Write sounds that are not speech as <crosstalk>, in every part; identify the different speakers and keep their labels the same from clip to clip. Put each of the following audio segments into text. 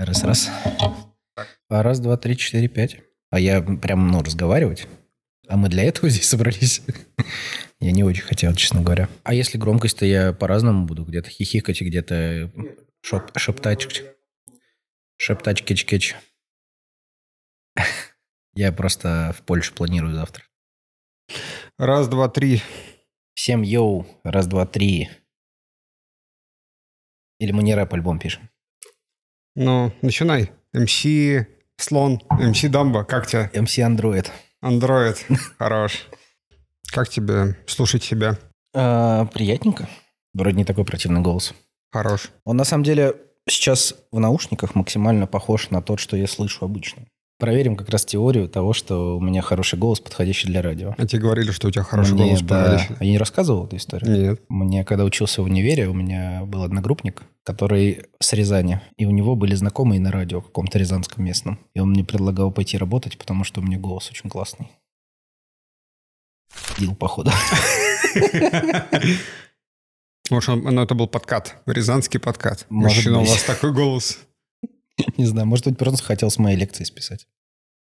Speaker 1: Раз, раз. А раз, два, три, четыре, пять. А я прям, ну, разговаривать. А мы для этого <laughs> здесь собрались. я не очень хотел, честно говоря. А если громкость, то я по-разному буду. Где-то хихикать, где-то шоп шептать. Шептать кетч-кетч. <laughs> я просто в Польшу планирую завтра.
Speaker 2: Раз, два, три.
Speaker 1: Всем йоу. Раз, два, три. Или мы не рэп-альбом пишем?
Speaker 2: Ну, начинай. МС Слон, МС Дамба, как тебе?
Speaker 1: МС Андроид.
Speaker 2: Андроид, <laughs> хорош. Как тебе слушать себя?
Speaker 1: А, приятненько. Вроде не такой противный голос.
Speaker 2: Хорош.
Speaker 1: Он на самом деле сейчас в наушниках максимально похож на тот, что я слышу обычно. Проверим как раз теорию того, что у меня хороший голос, подходящий для радио.
Speaker 2: А тебе говорили, что у тебя хороший
Speaker 1: Мне,
Speaker 2: голос,
Speaker 1: да,
Speaker 2: подходящий?
Speaker 1: Я не рассказывал эту историю?
Speaker 2: Нет.
Speaker 1: Мне, когда учился в универе, у меня был одногруппник, который с Рязани, и у него были знакомые на радио каком-то рязанском местном. И он мне предлагал пойти работать, потому что у меня голос очень классный. Дил, походу. <laughs>
Speaker 2: Может, он- ну, это был подкат, рязанский подкат.
Speaker 1: Может
Speaker 2: Мужчина, у
Speaker 1: быть.
Speaker 2: вас такой голос. <laughs>
Speaker 1: Не знаю, может быть, просто хотел с моей лекции списать.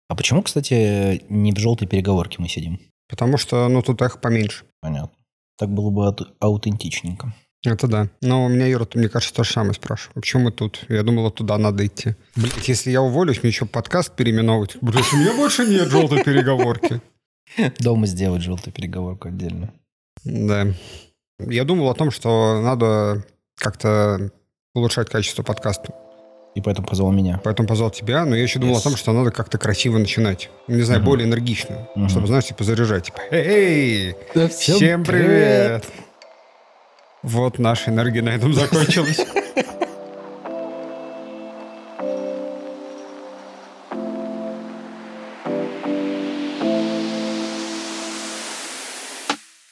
Speaker 1: А почему, кстати, не в желтой переговорке мы сидим?
Speaker 2: Потому что, ну, тут эхо поменьше.
Speaker 1: Понятно. Так было бы аут- аутентичненько.
Speaker 2: Это да. Но у меня, Юра, ты, мне кажется, то же самое спрашивал. Почему мы тут? Я думала, туда надо идти. Блять, если я уволюсь, мне еще подкаст переименовывать. Блять, у меня больше нет желтой переговорки. <laughs>
Speaker 1: Дома сделать желтую переговорку отдельно.
Speaker 2: Да. Я думал о том, что надо как-то улучшать качество подкаста.
Speaker 1: И поэтому позвал меня.
Speaker 2: Поэтому позвал тебя, но я еще думал
Speaker 1: Yes.
Speaker 2: о том, что надо как-то красиво начинать. Не знаю,
Speaker 1: Мгм.
Speaker 2: более энергично.
Speaker 1: Мгм.
Speaker 2: Чтобы, знаешь, типа заряжать. Типа, эй, всем привет! Вот наша энергия на этом закончилась.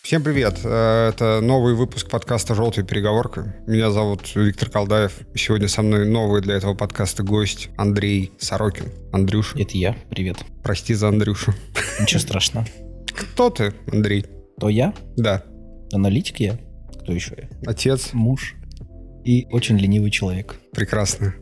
Speaker 2: Всем привет! Э, Это новый выпуск подкаста «Желтая переговорка». Меня зовут Виктор Колдаев. Сегодня со мной новый для этого подкаста гость Андрей Сорокин. Андрюша.
Speaker 1: Это я. Привет.
Speaker 2: Прости за Андрюшу.
Speaker 1: Ничего страшного.
Speaker 2: Кто ты, Андрей?
Speaker 1: То я,
Speaker 2: Да,
Speaker 1: аналитик я. Кто еще я?
Speaker 2: отец.
Speaker 1: Муж. И очень ленивый человек.
Speaker 2: Прекрасно.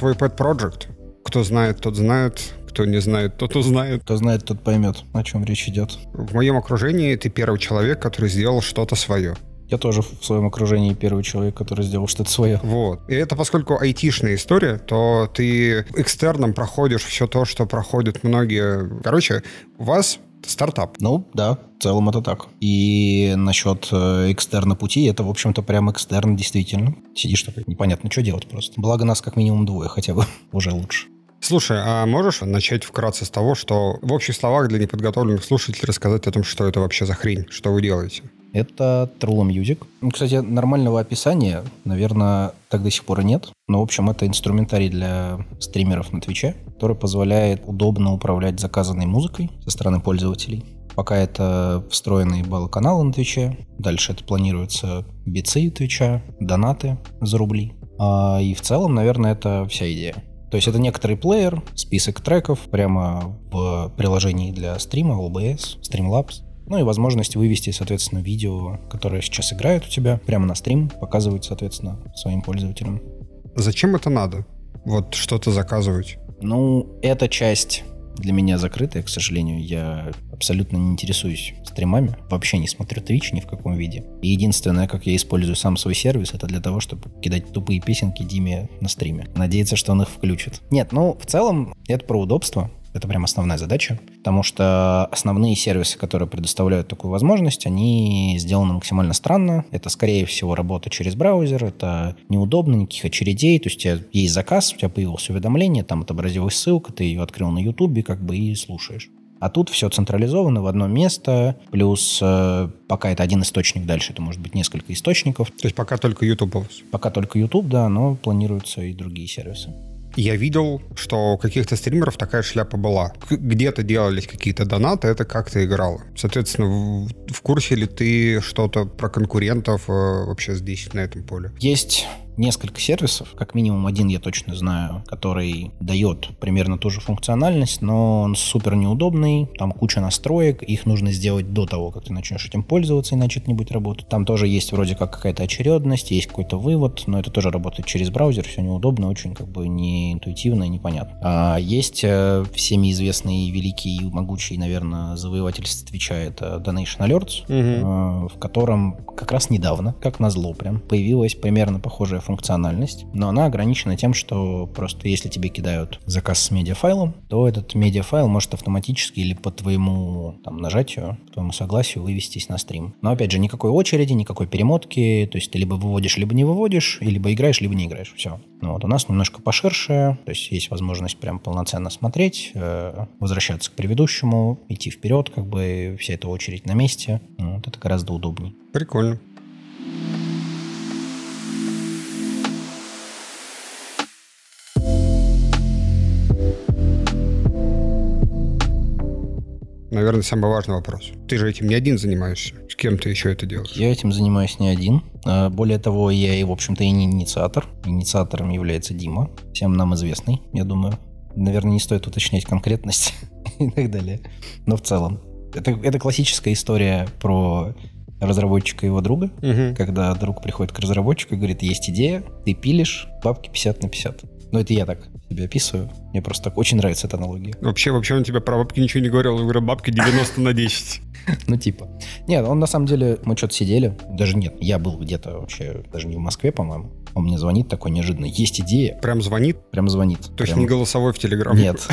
Speaker 2: Твой pet project. Кто знает, тот знает. Кто не знает, тот узнает.
Speaker 1: Кто знает, тот поймет, о чем речь идет.
Speaker 2: В моем окружении ты первый человек, который сделал что-то свое.
Speaker 1: Я тоже в своем окружении первый человек, который сделал что-то свое.
Speaker 2: Вот. И это поскольку айтишная история, то ты экстерном проходишь все то, что проходят многие. Короче, у вас стартап.
Speaker 1: Ну, да, в целом это так. И насчет экстерна пути, это, в общем-то, прям экстерн, действительно. Сидишь такой, непонятно, что делать просто. Благо нас как минимум двое хотя бы, <laughs> уже лучше.
Speaker 2: Слушай, а можешь начать вкратце с того, что в общих словах для неподготовленных слушателей рассказать о том, что это вообще за хрень, что вы делаете?
Speaker 1: Это True Music. Ну, Кстати, нормального описания, наверное, так до сих пор и нет. Но, в общем, это инструментарий для стримеров на Твиче, который позволяет удобно управлять заказанной музыкой со стороны пользователей. Пока это встроенные баллы канала на Твиче. Дальше это планируется bits ы Твича, донаты за рубли. А, и в целом, наверное, это вся идея. То есть это некоторый плеер, список треков прямо в приложении для стрима, OBS, Streamlabs. Ну и возможность вывести, соответственно, видео, которое сейчас играет у тебя, прямо на стрим, показывать, соответственно, своим пользователям.
Speaker 2: Зачем это надо? Вот что-то заказывать.
Speaker 1: Ну, эта часть для меня закрытая, к сожалению. Я абсолютно не интересуюсь стримами. Вообще не смотрю Twitch ни в каком виде. И единственное, как я использую сам свой сервис, это для того, чтобы кидать тупые песенки Диме на стриме. Надеяться, что он их включит. Нет, ну, в целом, это про удобство. Это прям основная задача, потому что основные сервисы, которые предоставляют такую возможность, они сделаны максимально странно. Это, скорее всего, работа через браузер, это неудобно, никаких очередей. То есть у тебя есть заказ, у тебя появилось уведомление, там отобразилась ссылка, ты ее открыл на Ютубе как бы и слушаешь. А тут все централизовано в одно место, плюс э, пока это один источник, дальше это может быть несколько источников.
Speaker 2: То есть пока только YouTube у вас.
Speaker 1: Пока только YouTube, да, но планируются и другие сервисы.
Speaker 2: Я видел, что у каких-то стримеров такая шляпа была. Где-то делались какие-то донаты, это как-то играло. Соответственно, в, в курсе ли ты что-то про конкурентов э, вообще здесь, на этом поле?
Speaker 1: Есть несколько сервисов, как минимум один я точно знаю, который дает примерно ту же функциональность, но он супер неудобный, там куча настроек, их нужно сделать до того, как ты начнешь этим пользоваться, иначе это не будет работать. Там тоже есть вроде как какая-то очередность, есть какой-то вывод, но это тоже работает через браузер, все неудобно, очень как бы не интуитивно и непонятно. А есть э, всеми известный великий и могучий, наверное, завоеватель Твича, это Donation Alerts, угу. в котором как раз недавно, как назло прям, появилась примерно похожая функциональность, но она ограничена тем, что просто если тебе кидают заказ с медиафайлом, то этот медиафайл может автоматически или по твоему там, нажатию, по твоему согласию вывестись на стрим. Но опять же, никакой очереди, никакой перемотки, то есть ты либо выводишь, либо не выводишь, и либо играешь, либо не играешь. Все. Ну, вот у нас немножко поширше, то есть есть возможность прям полноценно смотреть, э, возвращаться к предыдущему, идти вперед, как бы вся эта очередь на месте. Вот это гораздо удобнее.
Speaker 2: Прикольно. Наверное, самый важный вопрос. Ты же этим не один занимаешься. С кем ты еще это делаешь?
Speaker 1: Я этим занимаюсь не один. А, более того, я и, в общем-то, и не инициатор. Инициатором является Дима, всем нам известный, я думаю. Наверное, не стоит уточнять конкретность <laughs> и так далее. Но в целом. Это, это классическая история про разработчика и его друга, угу. когда друг приходит к разработчику и говорит, есть идея, ты пилишь, бабки 50 на 50. Ну, это я так себе описываю. Мне просто так очень нравится эта аналогия.
Speaker 2: Вообще, вообще он тебе про бабки ничего не говорил. Он говорил, бабки 90 на 10. <laughs>
Speaker 1: Ну, типа. Нет, он на самом деле, мы что-то сидели. Даже нет, я был где-то вообще, даже не в Москве, по-моему. Он мне звонит такой неожиданно. Есть идея.
Speaker 2: Прям звонит?
Speaker 1: Прям звонит.
Speaker 2: То есть не голосовой в Телеграме?
Speaker 1: Нет.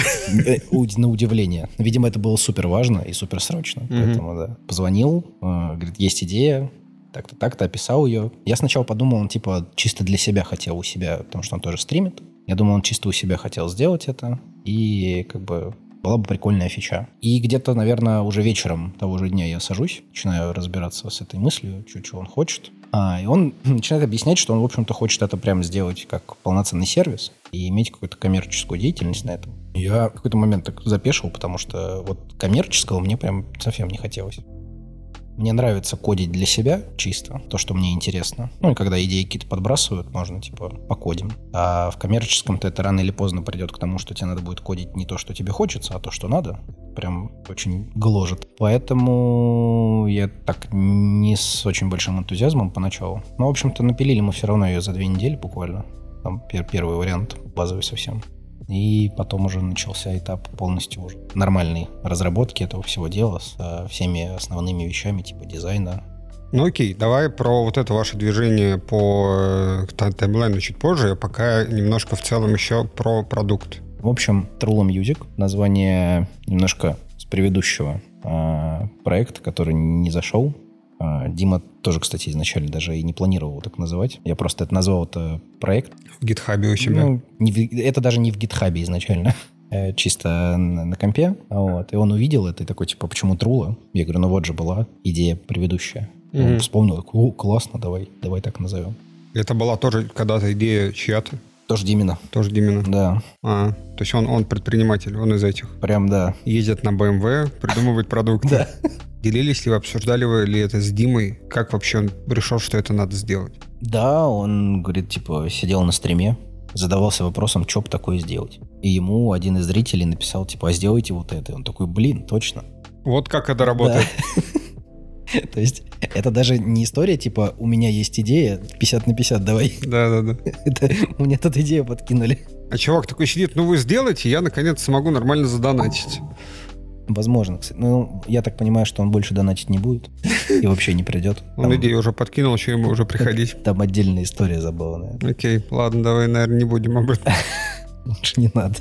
Speaker 1: Э, на удивление. Видимо, это было супер важно и супер срочно. Поэтому, да. Позвонил, э, говорит, есть идея, так-то, так-то, описал ее. Я сначала подумал, он типа чисто для себя хотел у себя, потому что он тоже стримит. Я думаю, он чисто у себя хотел сделать это, и как бы была бы прикольная фича. И где-то, наверное, уже вечером того же дня я сажусь, начинаю разбираться с этой мыслью, что, что он хочет. А, и он <clears throat> начинает объяснять, что он, в общем-то, хочет это прям сделать как полноценный сервис и иметь какую-то коммерческую деятельность на этом. Я в какой-то момент так запешил, потому что вот коммерческого мне прям совсем не хотелось. Мне нравится кодить для себя чисто, то, что мне интересно. Ну и когда идеи какие-то подбрасывают, можно типа покодим. А в коммерческом-то это рано или поздно придет к тому, что тебе надо будет кодить не то, что тебе хочется, а то, что надо. Прям очень гложет. Поэтому я так не с очень большим энтузиазмом поначалу. Но, в общем-то, напилили мы все равно ее за две недели буквально. Там первый вариант, базовый совсем. И потом уже начался этап полностью уже нормальной разработки этого всего дела с э, всеми основными вещами типа дизайна.
Speaker 2: Ну окей, давай про вот это ваше движение по э, таймлайну чуть позже, а пока немножко в целом еще про продукт.
Speaker 1: В общем, True Music, название немножко с предыдущего э, проекта, который не зашел, Дима тоже, кстати, изначально даже и не планировал его так называть. Я просто это назвал это проект.
Speaker 2: В гитхабе у себя? Ну,
Speaker 1: не это даже не в гитхабе изначально. <laughs> Э, чисто на, на компе. Вот. И он увидел это и такой, типа, почему Трула? Я говорю, ну вот же была идея предыдущая. Mm-hmm. Он вспомнил, о, классно, давай, давай так назовем.
Speaker 2: Это была тоже когда-то идея чья-то?
Speaker 1: Тоже Димина.
Speaker 2: Тоже Димина?
Speaker 1: Да.
Speaker 2: А, то есть он, он предприниматель, он из этих?
Speaker 1: Прям, да.
Speaker 2: Ездит на BMW, придумывает продукты.
Speaker 1: Да.
Speaker 2: Делились ли вы, обсуждали вы ли это с Димой? Как вообще он решил, что это надо сделать?
Speaker 1: Да, он, говорит, типа, сидел на стриме, задавался вопросом, что бы такое сделать. И ему один из зрителей написал, типа, а сделайте вот это. И он такой, блин, точно.
Speaker 2: Вот как это работает. <laughs>
Speaker 1: То есть это даже не история, типа, у меня есть идея, 50 на 50, давай. <laughs>
Speaker 2: Да-да-да.
Speaker 1: Это мне тут идею подкинули.
Speaker 2: А чувак такой сидит, ну вы сделайте, я наконец смогу нормально задонатить.
Speaker 1: Возможно, кстати. Ну, я так понимаю, что он больше донатить не будет и вообще не придет.
Speaker 2: Он идею уже подкинул, еще ему уже приходить. <laughs>
Speaker 1: Там отдельная история забавная.
Speaker 2: Окей, ладно, давай, наверное, не будем об этом.
Speaker 1: Лучше не надо.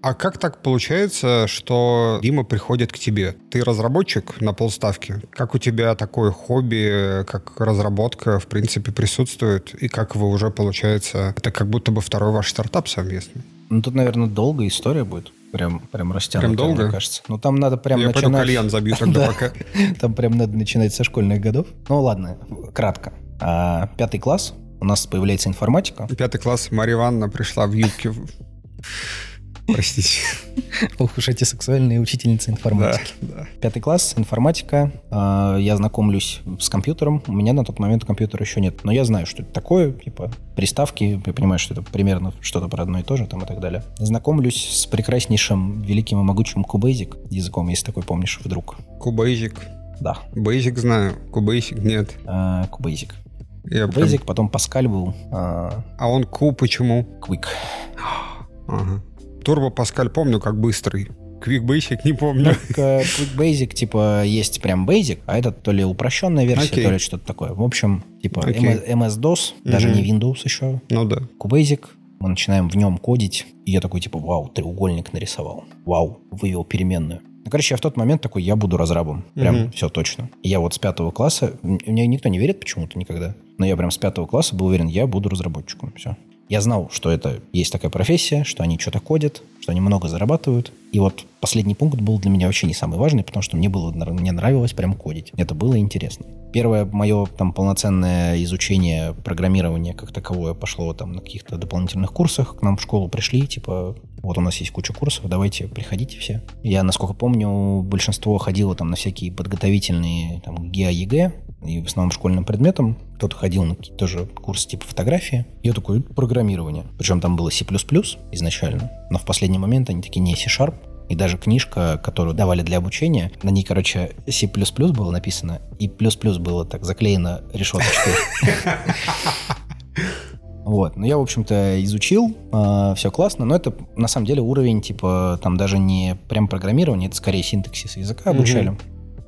Speaker 2: А как так получается, что Дима приходит к тебе? Ты разработчик на полставки. Как у тебя такое хобби, как разработка, в принципе, присутствует? И как вы уже, получается, это как будто бы второй ваш стартап совместный?
Speaker 1: Ну, тут, наверное, долгая история будет. Прям, прям растянутая,
Speaker 2: прям долго?
Speaker 1: мне кажется. Ну, там надо прям
Speaker 2: Я
Speaker 1: начинать...
Speaker 2: пойду кальян забью тогда пока. <laughs>
Speaker 1: Там прям надо начинать со школьных годов. Ну, ладно, кратко. А, пятый класс, у нас появляется информатика.
Speaker 2: Пятый класс, Мария Ивановна пришла в юбке Простите.
Speaker 1: Ох уж эти сексуальные учительницы информатики.
Speaker 2: Да, да.
Speaker 1: Пятый класс, информатика. А, Я знакомлюсь с компьютером. У меня на тот момент компьютера еще нет. Но я знаю, что это такое. Типа приставки. Я понимаю, что это примерно что-то про одно и то же там и так далее. Знакомлюсь с прекраснейшим, великим и могучим QBasic языком, если такой помнишь вдруг.
Speaker 2: QBasic.
Speaker 1: Да,
Speaker 2: Бейзик знаю, QBasic нет.
Speaker 1: а, QBasic.
Speaker 2: Я прям-
Speaker 1: QBasic, потом Паскаль был. а,
Speaker 2: А он Q почему?
Speaker 1: Quick.
Speaker 2: Ага. Турбо Паскаль помню, как быстрый. Квик Бейсик не помню.
Speaker 1: Только Quick Basic, типа, есть прям Basic, а это то ли упрощенная версия,
Speaker 2: Окей.
Speaker 1: то ли что-то такое. В общем, типа,
Speaker 2: Окей.
Speaker 1: MS-DOS, даже
Speaker 2: Мгм.
Speaker 1: не Windows еще.
Speaker 2: Ну да.
Speaker 1: Basic, мы начинаем в нем кодить, и я такой, типа, вау, треугольник нарисовал. Вау, вывел переменную. Ну, короче, я в тот момент такой, я буду разрабом. Прям
Speaker 2: Мгм.
Speaker 1: все точно. Я вот с пятого класса, мне никто не верит почему-то никогда, но я прям с пятого класса был уверен, я буду разработчиком. Все. Я знал, что это есть такая профессия, что они что-то кодят, что они много зарабатывают. И вот последний пункт был для меня вообще не самый важный, потому что мне было мне нравилось прям кодить. Это было интересно. Первое мое там полноценное изучение программирования как таковое пошло там на каких-то дополнительных курсах. К нам в школу пришли, типа, вот у нас есть куча курсов, давайте приходите все. Я, насколько помню, большинство ходило там на всякие подготовительные там ГИА, ЕГЭ, и в основном школьным предметом. Кто-то ходил на какие-то тоже курсы типа фотографии. Я такой, программирование. Причем там было C++ изначально, но в последний момент они такие, не, C-Sharp. И даже книжка, которую давали для обучения, на ней, короче, C++ было написано, и плюс-плюс было так заклеено решеточкой. Вот, ну я, в общем-то, изучил, все классно, но это на самом деле уровень, типа, там даже не прям программирование, это скорее синтаксис языка обучали.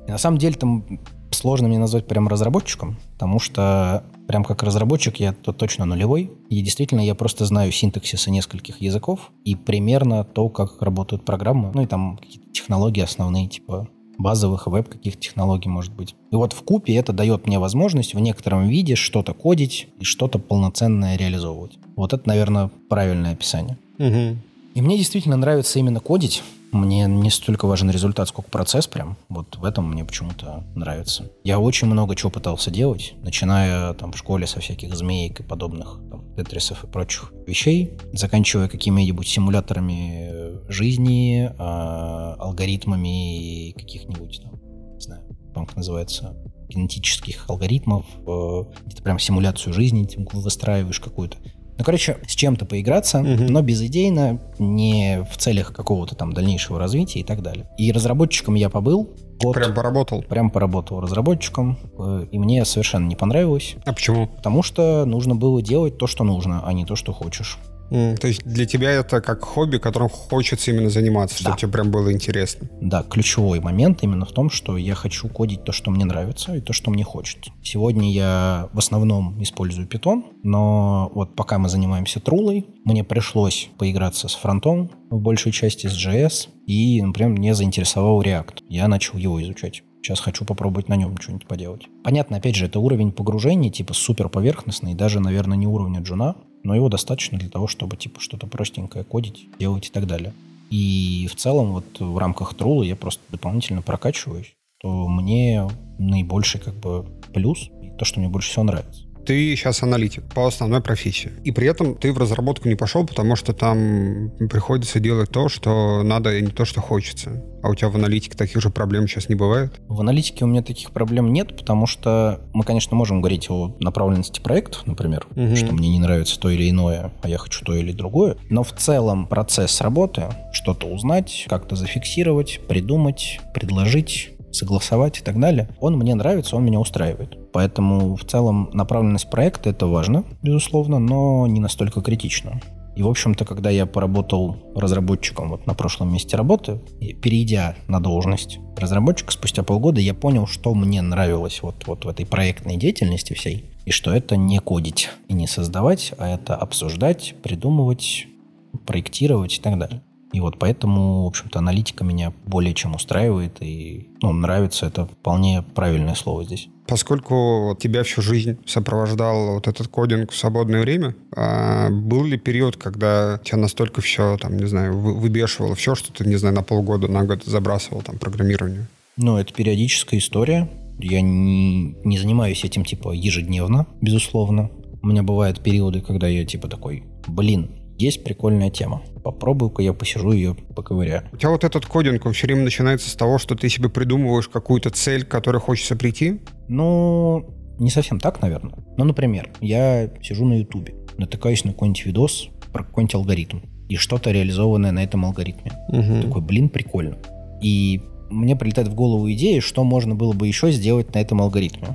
Speaker 1: И на самом деле там сложно мне назвать прям разработчиком, потому что прям как разработчик я то точно нулевой. И действительно я просто знаю синтаксисы нескольких языков и примерно то, как работают программы. Ну и там какие-то технологии основные, типа базовых веб каких технологий может быть. И вот в купе это дает мне возможность в некотором виде что-то кодить и что-то полноценное реализовывать. Вот это, наверное, правильное описание.
Speaker 2: Мгм.
Speaker 1: И мне действительно нравится именно кодить. Мне не столько важен результат, сколько процесс прям. Вот в этом мне почему-то нравится. Я очень много чего пытался делать, начиная там в школе со всяких змеек и подобных там, тетрисов и прочих вещей, заканчивая какими-нибудь симуляторами э, жизни, а, алгоритмами каких-нибудь там, не знаю, там как называется, генетических алгоритмов, э, где-то прям симуляцию жизни выстраиваешь какую-то. Ну, короче, с чем-то поиграться,
Speaker 2: Мгм.
Speaker 1: но безыдейно, не в целях какого-то там дальнейшего развития и так далее. И разработчиком я побыл. год.
Speaker 2: Прям поработал.
Speaker 1: Прям поработал разработчиком, э, и мне совершенно не понравилось,
Speaker 2: А почему?
Speaker 1: потому что нужно было делать то, что нужно, а не то, что хочешь.
Speaker 2: М, То есть для тебя это как хобби, которым хочется именно заниматься, чтобы
Speaker 1: Да.
Speaker 2: тебе прям было интересно.
Speaker 1: Да, ключевой момент именно в том, что я хочу кодить то, что мне нравится, и то, что мне хочется. Сегодня я в основном использую Python, но вот пока мы занимаемся трулой, мне пришлось поиграться с фронтом, в большей части с JS, и, например, мне заинтересовал React. Я начал его изучать. Сейчас хочу попробовать на нем что-нибудь поделать. Понятно, опять же, это уровень погружения, типа супер поверхностный, даже, наверное, не уровня джуна, но его достаточно для того, чтобы типа что-то простенькое кодить, делать и так далее. И в целом вот в рамках трула я просто дополнительно прокачиваюсь, то мне наибольший как бы плюс, то, что мне больше всего нравится.
Speaker 2: Ты сейчас аналитик по основной профессии. И при этом ты в разработку не пошел, потому что там приходится делать то, что надо, и не то, что хочется. А у тебя в аналитике таких же проблем сейчас не бывает?
Speaker 1: В аналитике у меня таких проблем нет, потому что мы, конечно, можем говорить о направленности проектов, например,
Speaker 2: Мгм.
Speaker 1: что мне не нравится то или иное, а я хочу то или другое. Но в целом процесс работы, что-то узнать, как-то зафиксировать, придумать, предложить, согласовать и так далее, он мне нравится, он меня устраивает. Поэтому в целом направленность проекта это важно, безусловно, но не настолько критично. И, в общем-то, когда я поработал разработчиком вот на прошлом месте работы, перейдя на должность разработчика, спустя полгода я понял, что мне нравилось вот, вот в этой проектной деятельности всей, и что это не кодить и не создавать, а это обсуждать, придумывать, проектировать и так далее. И вот поэтому, в общем-то, аналитика меня более чем устраивает, и ну, нравится, это вполне правильное слово здесь.
Speaker 2: Поскольку тебя всю жизнь сопровождал вот этот кодинг в свободное время, а был ли период, когда тебя настолько все, там, не знаю, вы- выбешивало все, что ты, не знаю, на полгода, на год забрасывал там программирование?
Speaker 1: Ну, это периодическая история. Я не, не занимаюсь этим, типа, ежедневно, безусловно. У меня бывают периоды, когда я, типа, такой, блин, есть прикольная тема. Попробую-ка я посижу ее поковыряю.
Speaker 2: У тебя вот этот кодинг, он все время начинается с того, что ты себе придумываешь какую-то цель, к которой хочется прийти?
Speaker 1: Ну, не совсем так, наверное. Ну, например, я сижу на Ютубе, натыкаюсь на какой-нибудь видос про какой-нибудь алгоритм и что-то реализованное на этом алгоритме.
Speaker 2: Угу.
Speaker 1: Такой, блин, прикольно. И мне прилетает в голову идея, что можно было бы еще сделать на этом алгоритме.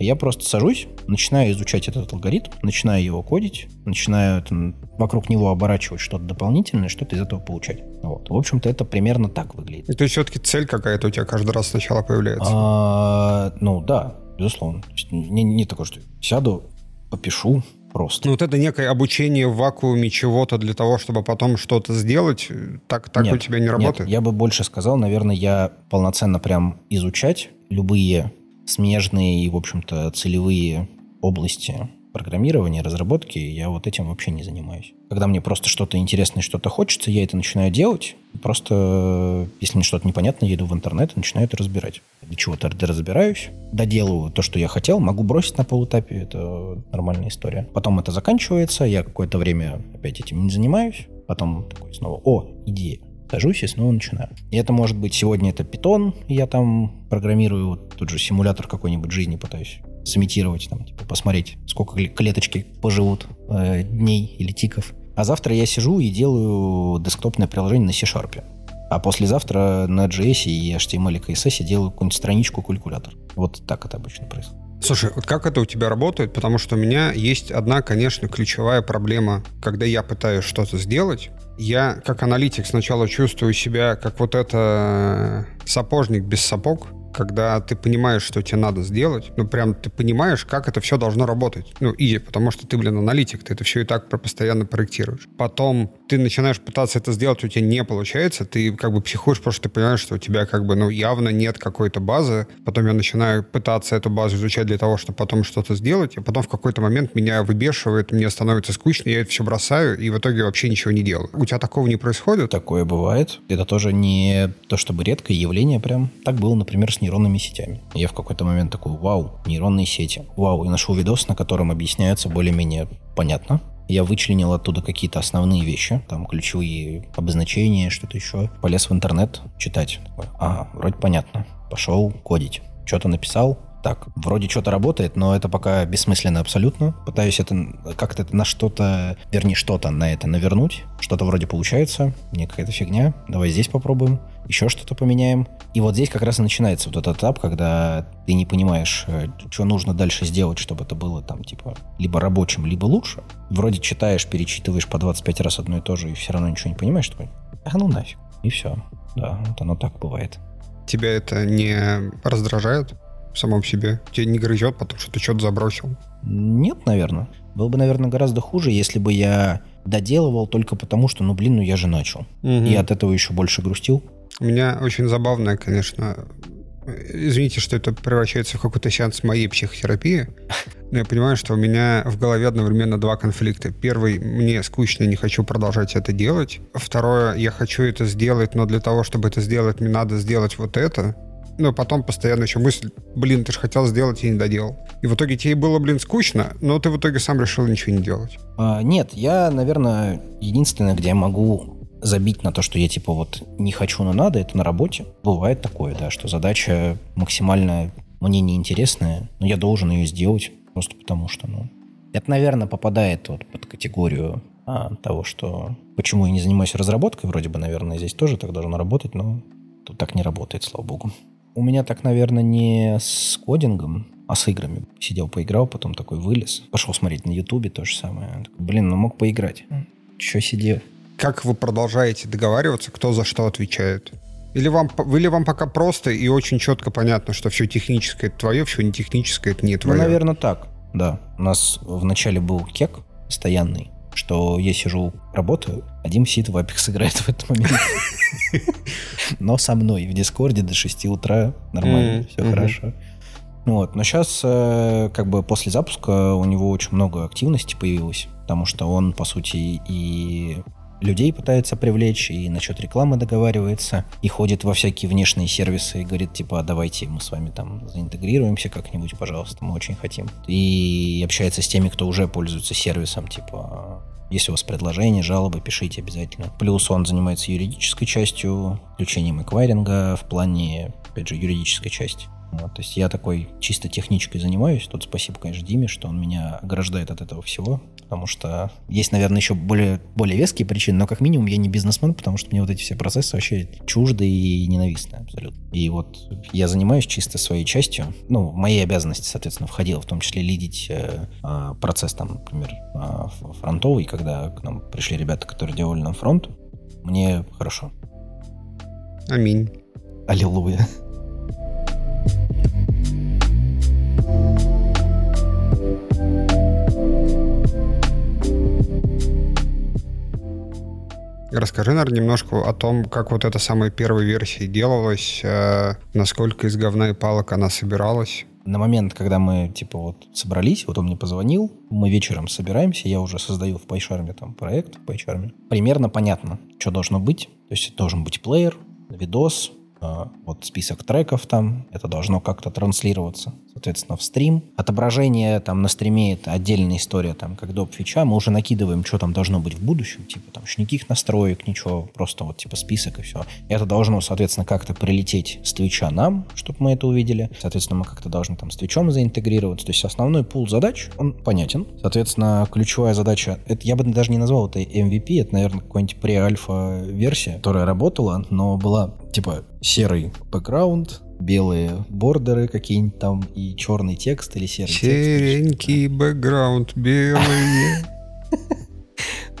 Speaker 1: Я просто сажусь, начинаю изучать этот алгоритм, начинаю его кодить, начинаю это, вокруг него оборачивать что-то дополнительное, что-то из этого получать. Вот. В общем-то, это примерно так выглядит.
Speaker 2: То есть все-таки цель какая-то у тебя каждый раз сначала появляется?
Speaker 1: А, ну да, безусловно. Не, не такое, что сяду, попишу, просто.
Speaker 2: Ну, вот это некое обучение в вакууме чего-то для того, чтобы потом что-то сделать, так, так
Speaker 1: Нет,
Speaker 2: у тебя не работает?
Speaker 1: Нет, я бы больше сказал, наверное, я полноценно прям изучать любые смежные и, в общем-то, целевые области программирования, разработки, я вот этим вообще не занимаюсь. Когда мне просто что-то интересное, что-то хочется, я это начинаю делать. Просто, если мне что-то непонятно, я иду в интернет и начинаю это разбирать. Для чего-то разбираюсь, доделываю то, что я хотел, могу бросить на полуэтапе, это нормальная история. Потом это заканчивается, я какое-то время опять этим не занимаюсь, потом такой снова, о, идея сажусь и снова начинаю. И это может быть сегодня это питон, я там программирую вот тут же симулятор какой-нибудь жизни пытаюсь сымитировать, там, типа, посмотреть, сколько клеточки поживут э, дней или тиков. А завтра я сижу и делаю десктопное приложение на C-Sharp. А послезавтра на JS и HTML и CSS делаю какую-нибудь страничку калькулятор. Вот так это обычно происходит.
Speaker 2: Слушай, вот как это у тебя работает? Потому что у меня есть одна, конечно, ключевая проблема, когда я пытаюсь что-то сделать. Я, как аналитик, сначала чувствую себя как вот это сапожник без сапог, когда ты понимаешь, что тебе надо сделать, ну, прям ты понимаешь, как это все должно работать. Ну, и потому что ты, блин, аналитик, ты это все и так постоянно проектируешь. Потом ты начинаешь пытаться это сделать, у тебя не получается, ты как бы психуешь, потому что ты понимаешь, что у тебя как бы, ну, явно нет какой-то базы. Потом я начинаю пытаться эту базу изучать для того, чтобы потом что-то сделать, и потом в какой-то момент меня выбешивает, мне становится скучно, я это все бросаю, и в итоге вообще ничего не делаю. У тебя такого не происходит?
Speaker 1: Такое бывает. Это тоже не то чтобы редкое явление прям. Так было, например, с нейронными сетями. Я в какой-то момент такой, вау, нейронные сети. Вау, и нашел видос, на котором объясняется более-менее понятно. Я вычленил оттуда какие-то основные вещи, там ключевые обозначения, что-то еще. Полез в интернет читать. Ага, вроде понятно. Пошел кодить. Что-то написал, так, вроде что-то работает, но это пока бессмысленно абсолютно. Пытаюсь это как-то на что-то, вернее, что-то на это навернуть. Что-то вроде получается, не какая-то фигня. Давай здесь попробуем, еще что-то поменяем. И вот здесь как раз и начинается вот этот этап, когда ты не понимаешь, э, что нужно дальше сделать, чтобы это было там, типа, либо рабочим, либо лучше. Вроде читаешь, перечитываешь по 25 раз одно и то же, и все равно ничего не понимаешь, такой, а ну нафиг. И все. Да, вот оно так бывает.
Speaker 2: Тебя это не раздражает? в самом себе? Тебя не грызет, потому что ты что-то забросил?
Speaker 1: Нет, наверное. Было бы, наверное, гораздо хуже, если бы я доделывал только потому, что, ну, блин, ну я же начал. Угу. И от этого еще больше грустил.
Speaker 2: У меня очень забавное, конечно, извините, что это превращается в какой-то сеанс моей психотерапии, но я понимаю, что у меня в голове одновременно два конфликта. Первый, мне скучно, не хочу продолжать это делать. Второе, я хочу это сделать, но для того, чтобы это сделать, мне надо сделать вот это но потом постоянно еще мысль, блин, ты же хотел сделать и не доделал. И в итоге тебе было, блин, скучно, но ты в итоге сам решил ничего не делать.
Speaker 1: А, нет, я, наверное, единственное, где я могу забить на то, что я типа вот не хочу, но надо, это на работе. Бывает такое, да, что задача максимально мне неинтересная, но я должен ее сделать просто потому что, ну... Это, наверное, попадает вот под категорию а, того, что почему я не занимаюсь разработкой, вроде бы, наверное, здесь тоже так должно работать, но тут так не работает, слава богу. У меня так, наверное, не с кодингом, а с играми. Сидел, поиграл, потом такой вылез. Пошел смотреть на Ютубе то же самое. Такой, Блин, ну мог поиграть. Че сидел?
Speaker 2: Как вы продолжаете договариваться, кто за что отвечает? Или вам, или вам пока просто и очень четко понятно, что все техническое это твое, все не техническое это не твое?
Speaker 1: Ну, наверное, так, да. У нас вначале был кек постоянный, что я сижу, работаю, а Дим сидит в Apex играет в этот момент. <laughs> Но со мной в Дискорде до 6 утра нормально, все хорошо. Вот. Но сейчас, э, как бы после запуска, у него очень много активности появилось, потому что он, по сути, и людей пытается привлечь, и насчет рекламы договаривается, и ходит во всякие внешние сервисы и говорит, типа, а давайте мы с вами там заинтегрируемся как-нибудь, пожалуйста, мы очень хотим. И общается с теми, кто уже пользуется сервисом, типа, Если у вас предложения, жалобы, пишите обязательно. Плюс он занимается юридической частью, включением эквайринга в плане, опять же, юридической части. Вот, то есть я такой чисто техничкой занимаюсь. Тут спасибо, конечно, Диме, что он меня ограждает от этого всего. Потому что есть, наверное, еще более, более веские причины, но как минимум я не бизнесмен, потому что мне вот эти все процессы вообще чужды и ненавистны абсолютно. И вот я занимаюсь чисто своей частью. Ну, в мои обязанности, соответственно, входило в том числе лидить э, а, процесс, там, например, э, фронтовый, когда к нам пришли ребята, которые делали нам фронт. Мне хорошо.
Speaker 2: Аминь.
Speaker 1: Аллилуйя.
Speaker 2: Расскажи, наверное, немножко о том, как вот эта самая первая версия делалась, э, насколько из говна и палок она собиралась.
Speaker 1: На момент, когда мы, типа, вот собрались, вот он мне позвонил, мы вечером собираемся, я уже создаю в PyCharm там проект в PyCharm. Примерно понятно, что должно быть. То есть должен быть плеер, видос, вот список треков там, это должно как-то транслироваться соответственно, в стрим. Отображение там на стриме — это отдельная история, там, как доп. фича. Мы уже накидываем, что там должно быть в будущем, типа там никаких настроек, ничего, просто вот типа список и все. Это должно, соответственно, как-то прилететь с твича нам, чтобы мы это увидели. Соответственно, мы как-то должны там с твичом заинтегрироваться. То есть основной пул задач, он понятен. Соответственно, ключевая задача, это я бы даже не назвал это MVP, это, наверное, какой-нибудь пре-альфа версия, которая работала, но была типа серый бэкграунд, белые бордеры какие-нибудь там и черный текст или серый
Speaker 2: Серенький текст. бэкграунд, белые. <laughs>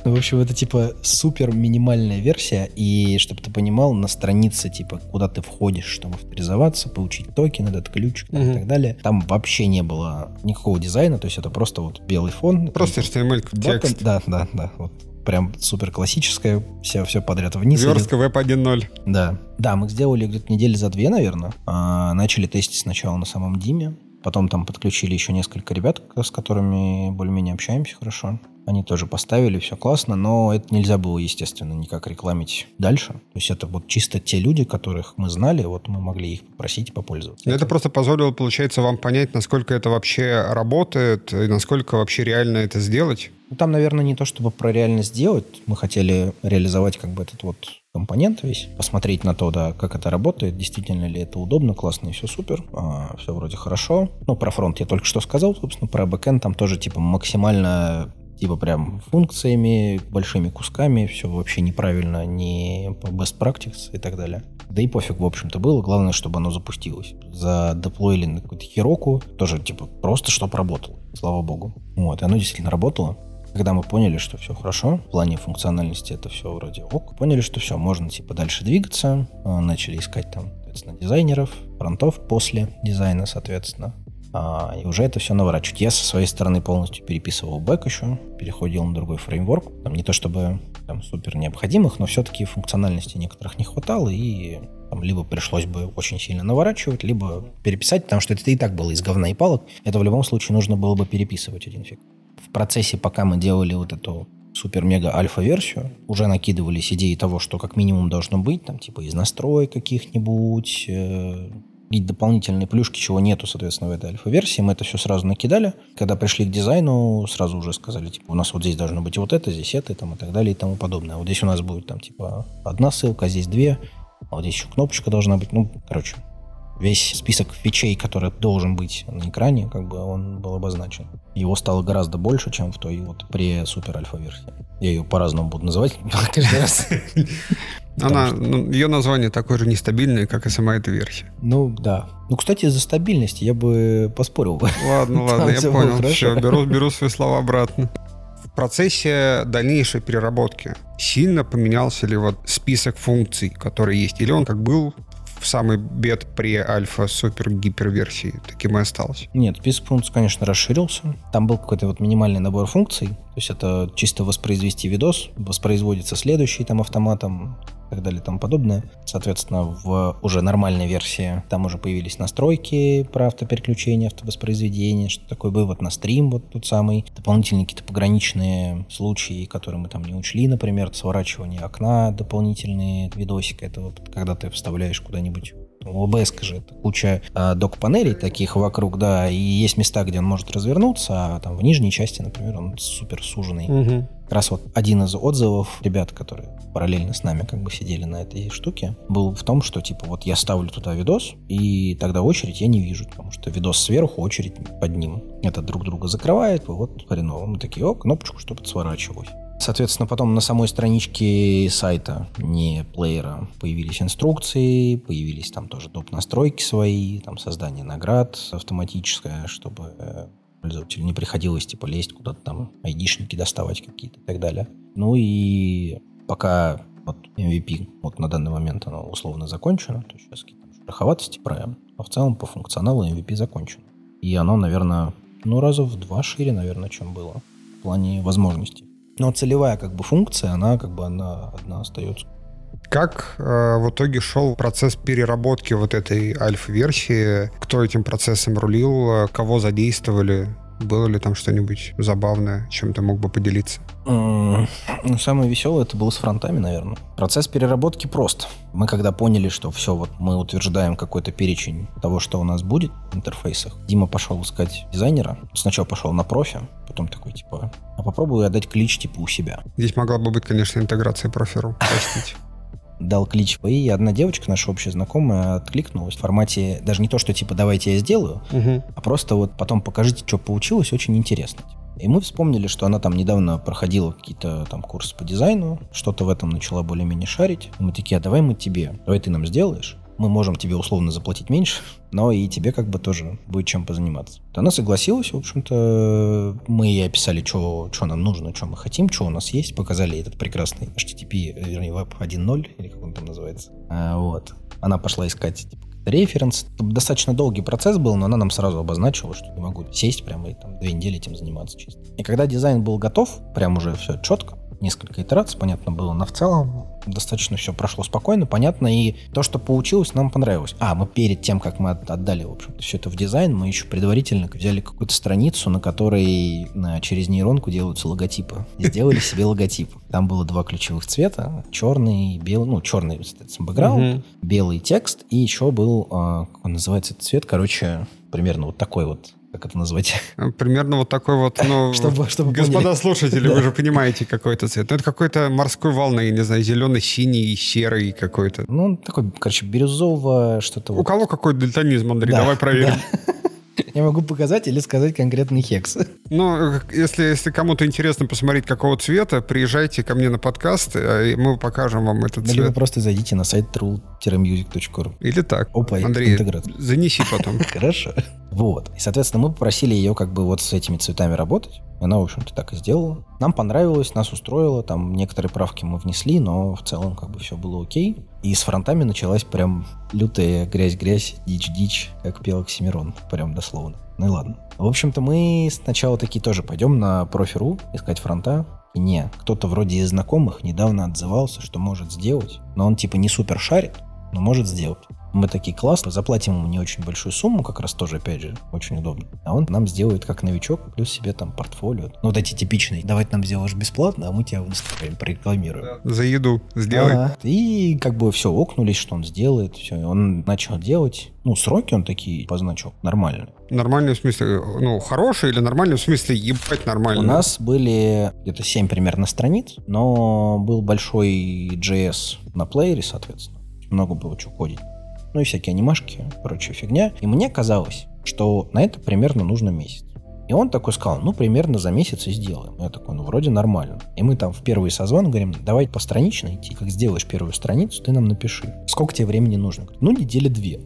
Speaker 1: Ну, в общем, это типа супер минимальная версия, и чтобы ты понимал, на странице, типа, куда ты входишь, чтобы авторизоваться, получить токен, этот ключ там, угу. и так далее, там вообще не было никакого дизайна, то есть это просто вот белый фон.
Speaker 2: Просто HTML текст.
Speaker 1: Да, да, да, вот прям супер классическая, все, все подряд вниз.
Speaker 2: Верстка веб 1.0.
Speaker 1: Да. Да, мы сделали где-то недели за две, наверное. А, начали тестить сначала на самом Диме, потом там подключили еще несколько ребят, с которыми более-менее общаемся хорошо. Они тоже поставили, все классно, но это нельзя было, естественно, никак рекламить дальше. То есть это вот чисто те люди, которых мы знали, вот мы могли их попросить попользоваться.
Speaker 2: Это, это просто позволило, получается, вам понять, насколько это вообще работает и насколько вообще реально это сделать?
Speaker 1: Ну, там, наверное, не то чтобы про реально сделать. Мы хотели реализовать как бы этот вот компонент весь, посмотреть на то, да, как это работает, действительно ли это удобно, классно и все супер, а, все вроде хорошо. Ну, про фронт я только что сказал, собственно, про бэкэнд там тоже типа максимально типа прям функциями, большими кусками, все вообще неправильно, не по best practice и так далее. Да и пофиг, в общем-то, было. Главное, чтобы оно запустилось. Задеплоили на какую-то хироку, тоже, типа, просто чтобы работало. Слава богу. Вот, и оно действительно работало. Когда мы поняли, что все хорошо, в плане функциональности это все вроде ок, поняли, что все, можно типа дальше двигаться, а, начали искать там, соответственно, дизайнеров, фронтов после дизайна, соответственно, а, и уже это все наворачивать. Я со своей стороны полностью переписывал бэк еще, переходил на другой фреймворк. Там не то чтобы там супер необходимых, но все-таки функциональности некоторых не хватало, и там либо пришлось бы очень сильно наворачивать, либо переписать, потому что это и так было из говна и палок. Это в любом случае нужно было бы переписывать один фиг. В процессе, пока мы делали вот эту супер-мега-альфа-версию, уже накидывались идеи того, что как минимум должно быть, там, типа из настроек каких-нибудь, э, какие дополнительные плюшки, чего нету, соответственно, в этой альфа-версии. Мы это все сразу накидали. Когда пришли к дизайну, сразу уже сказали, типа, у нас вот здесь должно быть вот это, здесь это, там, и так далее, и тому подобное. Вот здесь у нас будет, там, типа, одна ссылка, здесь две, а вот здесь еще кнопочка должна быть. Ну, короче, весь список фичей, который должен быть на экране, как бы он был обозначен. Его стало гораздо больше, чем в той вот при-супер альфа-версии. Я ее по-разному буду называть <laughs> каждый раз. <laughs>
Speaker 2: Она, что... ну, ее название такое же нестабильное, как и сама эта версия.
Speaker 1: Ну, да. Ну, кстати, за стабильность я бы поспорил.
Speaker 2: Ладно, <laughs> ладно, я понял. Все, беру, беру свои слова обратно. В процессе дальнейшей переработки сильно поменялся ли вот список функций, которые есть? Или он как был в самый бед при альфа супер гипер версии таким и осталось?
Speaker 1: Нет, список функций, конечно, расширился. Там был какой-то вот минимальный набор функций. То есть это чисто воспроизвести видос, воспроизводится следующий там автоматом, так далее и тому подобное. Соответственно, в уже нормальной версии там уже появились настройки про автопереключение, автовоспроизведение, что такое вывод на стрим, вот тот самый, дополнительные какие-то пограничные случаи, которые мы там не учли, например, сворачивание окна, дополнительные видосик, это вот когда ты вставляешь куда-нибудь У OBS же это куча а, док-панелей таких вокруг, да, и есть места, где он может развернуться, а там в нижней части, например, он супер суженный.
Speaker 2: Угу.
Speaker 1: Как раз вот один из отзывов ребят, которые параллельно с нами как бы сидели на этой штуке, был в том, что типа вот я ставлю туда видос, и тогда очередь я не вижу, потому что видос сверху, очередь под ним. Это друг друга закрывает, вот хреново. Мы такие, о, кнопочку, чтобы сворачивалось. Соответственно, потом на самой страничке сайта, не плеера, появились инструкции, появились там тоже доп. настройки свои, там создание наград автоматическое, чтобы э, пользователю не приходилось типа лезть куда-то там, айдишники доставать какие-то и так далее. Ну и пока вот MVP вот на данный момент оно условно закончено, то есть сейчас какие-то шероховатости правим, но в целом по функционалу MVP закончено. И оно, наверное, ну раза в два шире, наверное, чем было в плане возможностей. Но целевая как бы функция, она как бы она одна остается.
Speaker 2: Как э, в итоге шел процесс переработки вот этой альфа-версии? Кто этим процессом рулил? Кого задействовали? Было ли там что-нибудь забавное, чем ты мог бы поделиться?
Speaker 1: Ну, самое веселое это было с фронтами, наверное. Процесс переработки прост. Мы когда поняли, что все, вот мы утверждаем какой-то перечень того, что у нас будет в интерфейсах, Дима пошел искать дизайнера. Сначала пошел на профи, потом такой, типа, а попробую отдать клич, типа, у себя.
Speaker 2: Здесь могла бы быть, конечно, интеграция профиру, простите
Speaker 1: дал клич, и одна девочка, наша общая знакомая, откликнулась в формате даже не то, что типа давайте я сделаю,
Speaker 2: угу.
Speaker 1: а просто вот потом покажите, что получилось, очень интересно. И мы вспомнили, что она там недавно проходила какие-то там курсы по дизайну, что-то в этом начала более-менее шарить. И мы такие, а давай мы тебе, давай ты нам сделаешь мы можем тебе условно заплатить меньше, но и тебе как бы тоже будет чем позаниматься. Она согласилась, в общем-то, мы ей описали, что нам нужно, что мы хотим, что у нас есть, показали этот прекрасный HTTP, вернее, Web 1.0, или как он там называется. А, вот. Она пошла искать типа, референс. Достаточно долгий процесс был, но она нам сразу обозначила, что не могу сесть прямо и там две недели этим заниматься чисто. И когда дизайн был готов, прям уже все четко, несколько итераций, понятно было, но в целом достаточно все прошло спокойно, понятно, и то, что получилось, нам понравилось. А, мы перед тем, как мы отдали, в общем все это в дизайн, мы еще предварительно взяли какую-то страницу, на которой на, через нейронку делаются логотипы. Сделали себе логотип. Там было два ключевых цвета, черный и белый, ну, черный, соответственно, бэкграунд, белый текст, и еще был, а, как он называется цвет, короче, примерно вот такой вот как это назвать?
Speaker 2: Примерно вот такой вот, ну, <laughs> чтобы, чтобы господа поняли. слушатели, да. вы же понимаете, какой это цвет. Ну, это какой-то морской волны, я не знаю, зеленый, синий, серый какой-то.
Speaker 1: Ну, такой, короче, бирюзово что-то.
Speaker 2: У вот. кого какой дальтонизм, Андрей? Да, Давай проверим. Да.
Speaker 1: Я могу показать или сказать конкретный хекс.
Speaker 2: Ну, если, если кому-то интересно посмотреть, какого цвета, приезжайте ко мне на подкаст, и мы покажем вам этот цвет.
Speaker 1: Либо просто зайдите на сайт true-music.ru.
Speaker 2: Или так.
Speaker 1: Опа,
Speaker 2: Андрей, интеграция. занеси потом. <laughs>
Speaker 1: Хорошо. Вот. И, соответственно, мы попросили ее как бы вот с этими цветами работать. И она, в общем-то, так и сделала. Нам понравилось, нас устроило. Там некоторые правки мы внесли, но в целом как бы все было окей. И с фронтами началась прям лютая грязь-грязь, дичь-дичь, как пел Оксимирон. Прям дословно. Ну и ладно. В общем-то, мы сначала такие тоже пойдем на профи.ру искать фронта. И не, кто-то вроде из знакомых недавно отзывался, что может сделать, но он типа не супер шарит, но может сделать. Мы такие, классно, заплатим ему не очень большую сумму, как раз тоже, опять же, очень удобно. А он нам сделает как новичок, плюс себе там портфолио. Ну, вот эти типичные, давайте нам сделаешь бесплатно, а мы тебя в Инстаграме прорекламируем.
Speaker 2: За еду сделай.
Speaker 1: А, и как бы все, окнулись, что он сделает, все. Он начал делать. Ну, сроки он такие позначил, нормально.
Speaker 2: Нормальный в смысле, ну, хороший или нормальный в смысле ебать нормально?
Speaker 1: У нас были где-то 7 примерно страниц, но был большой JS на плеере, соответственно. Много было чего кодить ну и всякие анимашки, прочая фигня. И мне казалось, что на это примерно нужно месяц. И он такой сказал, ну, примерно за месяц и сделаем. Я такой, ну, вроде нормально. И мы там в первый созвон говорим, давай постранично идти. Как сделаешь первую страницу, ты нам напиши. Сколько тебе времени нужно? Ну, недели две.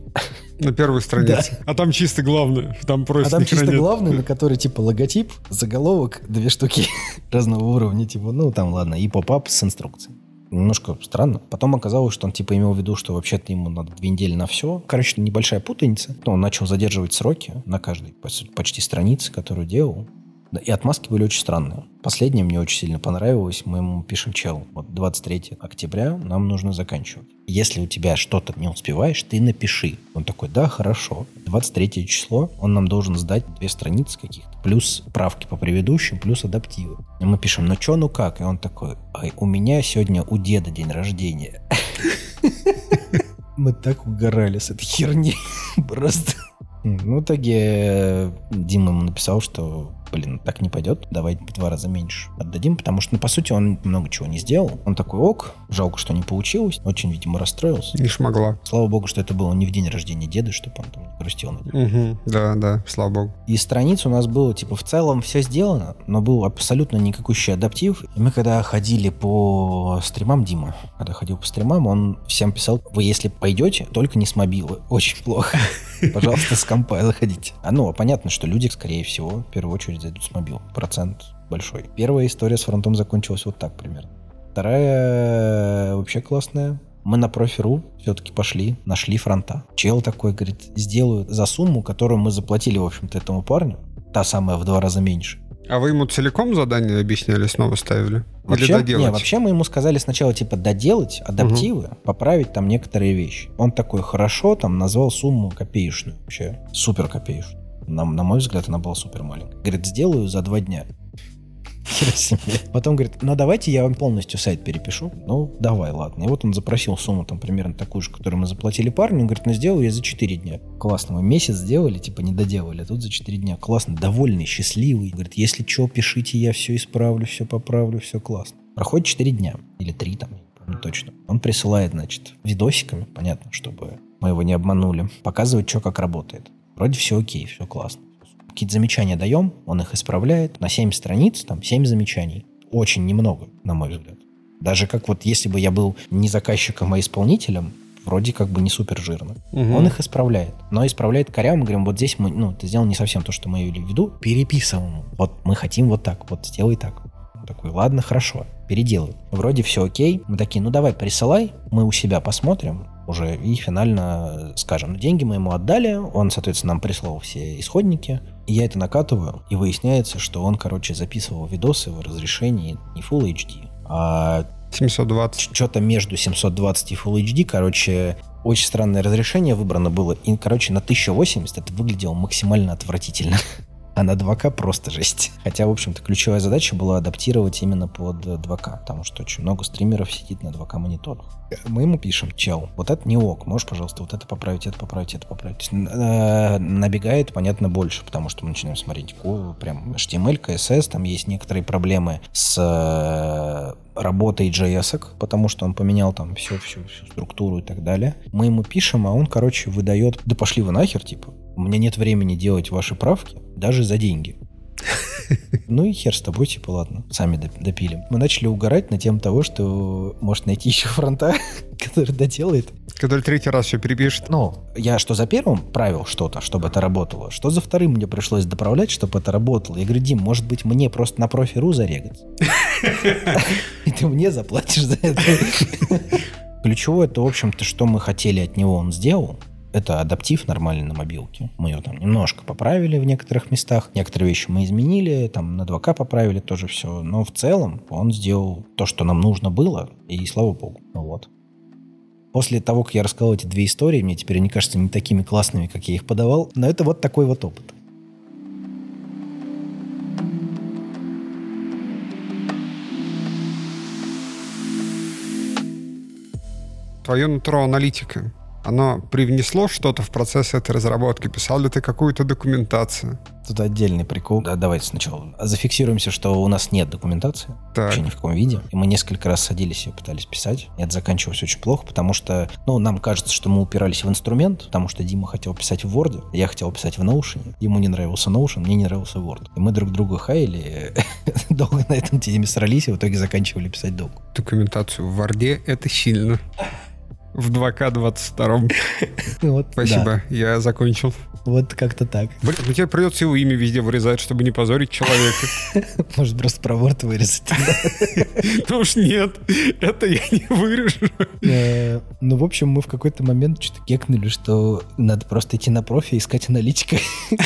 Speaker 2: На первой странице. Да. А там чисто главное. Там просто
Speaker 1: А там чисто нет. главное, на который типа логотип, заголовок, две штуки <laughs> разного уровня. Типа, ну, там, ладно, и поп-ап с инструкцией немножко странно. Потом оказалось, что он типа имел в виду, что вообще-то ему надо две недели на все. Короче, небольшая путаница. Но он начал задерживать сроки на каждой почти странице, которую делал. И отмазки были очень странные. Последнее мне очень сильно понравилось. Мы ему пишем, чел, вот 23 октября нам нужно заканчивать. Если у тебя что-то не успеваешь, ты напиши. Он такой, да, хорошо. 23 число, он нам должен сдать две страницы каких-то. Плюс правки по предыдущим, плюс адаптивы. И мы пишем, ну чё, ну как? И он такой, у меня сегодня у деда день рождения. <laughs> Мы так угорали с этой херни. <laughs> Просто. Ну, в итоге э, Дима ему написал, что блин, так не пойдет, давай в два раза меньше отдадим, потому что, ну, по сути, он много чего не сделал. Он такой, ок, жалко, что не получилось, очень, видимо, расстроился.
Speaker 2: Не шмогла.
Speaker 1: Слава богу, что это было не в день рождения деда, чтобы он там грустил.
Speaker 2: Угу, да, да, слава богу.
Speaker 1: И страниц у нас было, типа, в целом все сделано, но был абсолютно никакущий адаптив. И мы когда ходили по стримам, Дима, когда ходил по стримам, он всем писал, вы если пойдете, только не с мобилы, очень плохо. <laughs> Пожалуйста, с компа заходите. А ну, понятно, что люди, скорее всего, в первую очередь зайдут с мобил. Процент большой. Первая история с фронтом закончилась вот так примерно. Вторая вообще классная. Мы на профи.ру все-таки пошли, нашли фронта. Чел такой, говорит, сделаю за сумму, которую мы заплатили, в общем-то, этому парню. Та самая в два раза меньше.
Speaker 2: А вы ему целиком задание объясняли, снова ставили?
Speaker 1: Вообще, Или доделать? Не, вообще мы ему сказали сначала, типа, доделать адаптивы, угу. поправить там некоторые вещи. Он такой, хорошо, там назвал сумму копеечную вообще. Супер копеечную. На, на мой взгляд, она была супер маленькая. Говорит, сделаю за два дня. Потом говорит, ну давайте я вам полностью сайт перепишу. Ну, давай, ладно. И вот он запросил сумму там примерно такую же, которую мы заплатили парню. Он говорит, ну сделаю я за 4 дня. Классно, мы месяц сделали, типа не доделали, а тут за 4 дня. Классно, довольный, счастливый. Говорит, если что, пишите, я все исправлю, все поправлю, все классно. Проходит 4 дня или 3 там, не точно. Он присылает, значит, видосиками, понятно, чтобы мы его не обманули, показывает, что как работает. Вроде все окей, все классно. Какие-то замечания даем, он их исправляет. На 7 страниц, там 7 замечаний. Очень немного, на мой взгляд. Даже как вот если бы я был не заказчиком, а исполнителем, вроде как бы не супер жирно. Угу. Он их исправляет. Но исправляет коряво, мы говорим, вот здесь мы, ну, ты сделал не совсем то, что мы имели в виду, переписываем. Вот мы хотим вот так, вот сделай так. Он такой, ладно, хорошо, переделаю. Вроде все окей. Мы такие, ну давай, присылай, мы у себя посмотрим, уже и финально скажем. Но деньги мы ему отдали, он, соответственно, нам прислал все исходники. И я это накатываю, и выясняется, что он, короче, записывал видосы в разрешении не Full HD, а
Speaker 2: 720.
Speaker 1: Что-то между 720 и Full HD, короче, очень странное разрешение выбрано было. И, короче, на 1080 это выглядело максимально отвратительно. А на 2К просто жесть. Хотя, в общем-то, ключевая задача была адаптировать именно под 2К, потому что очень много стримеров сидит на 2К мониторах. Мы ему пишем, чел, вот это не ок, можешь, пожалуйста, вот это поправить, это поправить, это поправить. Э, набегает, понятно, больше, потому что мы начинаем смотреть прям HTML, CSS, там есть некоторые проблемы с э, работой JS, потому что он поменял там всю, всю, всю структуру и так далее. Мы ему пишем, а он, короче, выдает, да пошли вы нахер, типа, у меня нет времени делать ваши правки, даже за деньги. Ну и хер с тобой, типа, ладно, сами допилим. Мы начали угорать на тему того, что может найти еще фронта, <laughs> который доделает.
Speaker 2: Который третий раз все перепишет.
Speaker 1: Ну, я что за первым правил что-то, чтобы это работало, что за вторым мне пришлось доправлять, чтобы это работало. Я говорю, Дим, может быть, мне просто на профи.ру зарегать? <laughs> И ты мне заплатишь за это. <laughs> Ключевое это, в общем-то, что мы хотели от него, он сделал это адаптив нормальный на мобилке. Мы ее там немножко поправили в некоторых местах. Некоторые вещи мы изменили, там на 2К поправили тоже все. Но в целом он сделал то, что нам нужно было, и слава богу. Ну вот. После того, как я рассказал эти две истории, мне теперь они кажутся не такими классными, как я их подавал. Но это вот такой вот опыт.
Speaker 2: Твое нутро аналитика оно привнесло что-то в процесс этой разработки? Писал ли ты какую-то документацию?
Speaker 1: Тут отдельный прикол. Да, давайте сначала зафиксируемся, что у нас нет документации. Так. Вообще ни в каком виде. И мы несколько раз садились и пытались писать. И это заканчивалось очень плохо, потому что, ну, нам кажется, что мы упирались в инструмент, потому что Дима хотел писать в Word, я хотел писать в Notion. Ему не нравился Notion, мне не нравился Word. И мы друг друга хаяли, <laughs> долго на этом теме срались, и в итоге заканчивали писать долго.
Speaker 2: Документацию в Word это сильно в 2К22. Вот, Спасибо, да. я закончил.
Speaker 1: Вот как-то так.
Speaker 2: Блин, ну тебе придется его имя везде вырезать, чтобы не позорить человека. <laughs>
Speaker 1: Может, просто про Word вырезать. <laughs>
Speaker 2: Ну уж нет, это я не вырежу.
Speaker 1: Э, ну, в общем, мы в какой-то момент что-то кекнули, что надо просто идти на профи, искать аналитика, <laughs>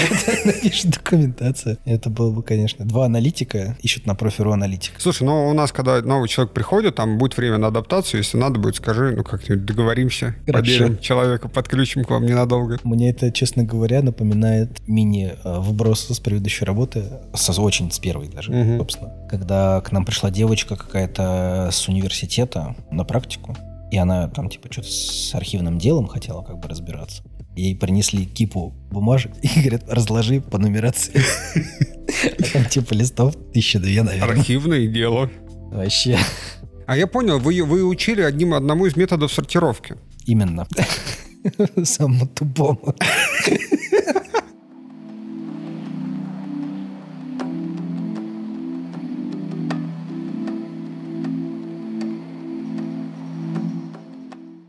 Speaker 1: напишет документация. Это было бы, конечно, два аналитика ищут на профи.ру аналитик.
Speaker 2: Слушай, ну у нас, когда новый человек приходит, там будет время на адаптацию, если надо будет, скажи, ну как-нибудь договоримся, поберем человека, подключим к вам ненадолго.
Speaker 1: Мне это, честно говоря, напоминает мини-вброс с предыдущей работы, с, очень с первой даже, угу. собственно. Когда к нам пришла девочка какая-то с университета на практику, И она там, типа, что-то с архивным делом хотела как бы разбираться. Ей принесли кипу бумажек и говорят, разложи по нумерации. <laughs> А там типа листов тысяча две, наверное.
Speaker 2: Архивное дело.
Speaker 1: Вообще.
Speaker 2: А я понял, вы, вы учили одним, одному из методов сортировки.
Speaker 1: Именно. <laughs> Самому тупому.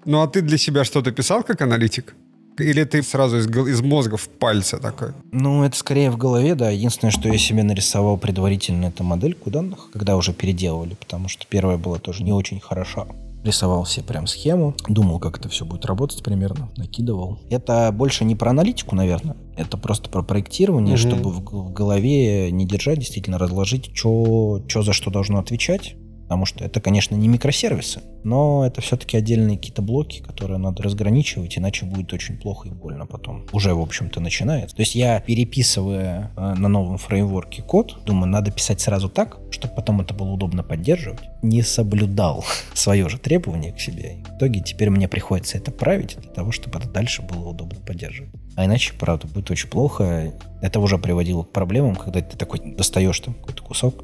Speaker 2: Ну а ты для себя что-то писал как аналитик? Или ты сразу из, из мозга в пальце такой?
Speaker 1: Ну, это скорее в голове, да. Единственное, что я себе нарисовал предварительно, это модельку данных, когда уже переделывали, потому что первая была тоже не очень хороша. Рисовал себе прям схему, думал, как это все будет работать примерно, накидывал. Это больше не про аналитику, наверное, это просто про проектирование, угу. чтобы в, в голове не держать, действительно разложить, что за что должно отвечать, Потому что это, конечно, не микросервисы, но это все-таки отдельные какие-то блоки, которые надо разграничивать, иначе будет очень плохо и больно потом. Уже, в общем-то, начинается. То есть я, переписывая э, на новом фреймворке код, думаю, надо писать сразу так, чтобы потом это было удобно поддерживать. Не соблюдал <laughs> свое же требование к себе. в итоге теперь мне приходится это править для того, чтобы это дальше было удобно поддерживать. А иначе, правда, будет очень плохо. Это уже приводило к проблемам, когда ты такой достаешь там какой-то кусок.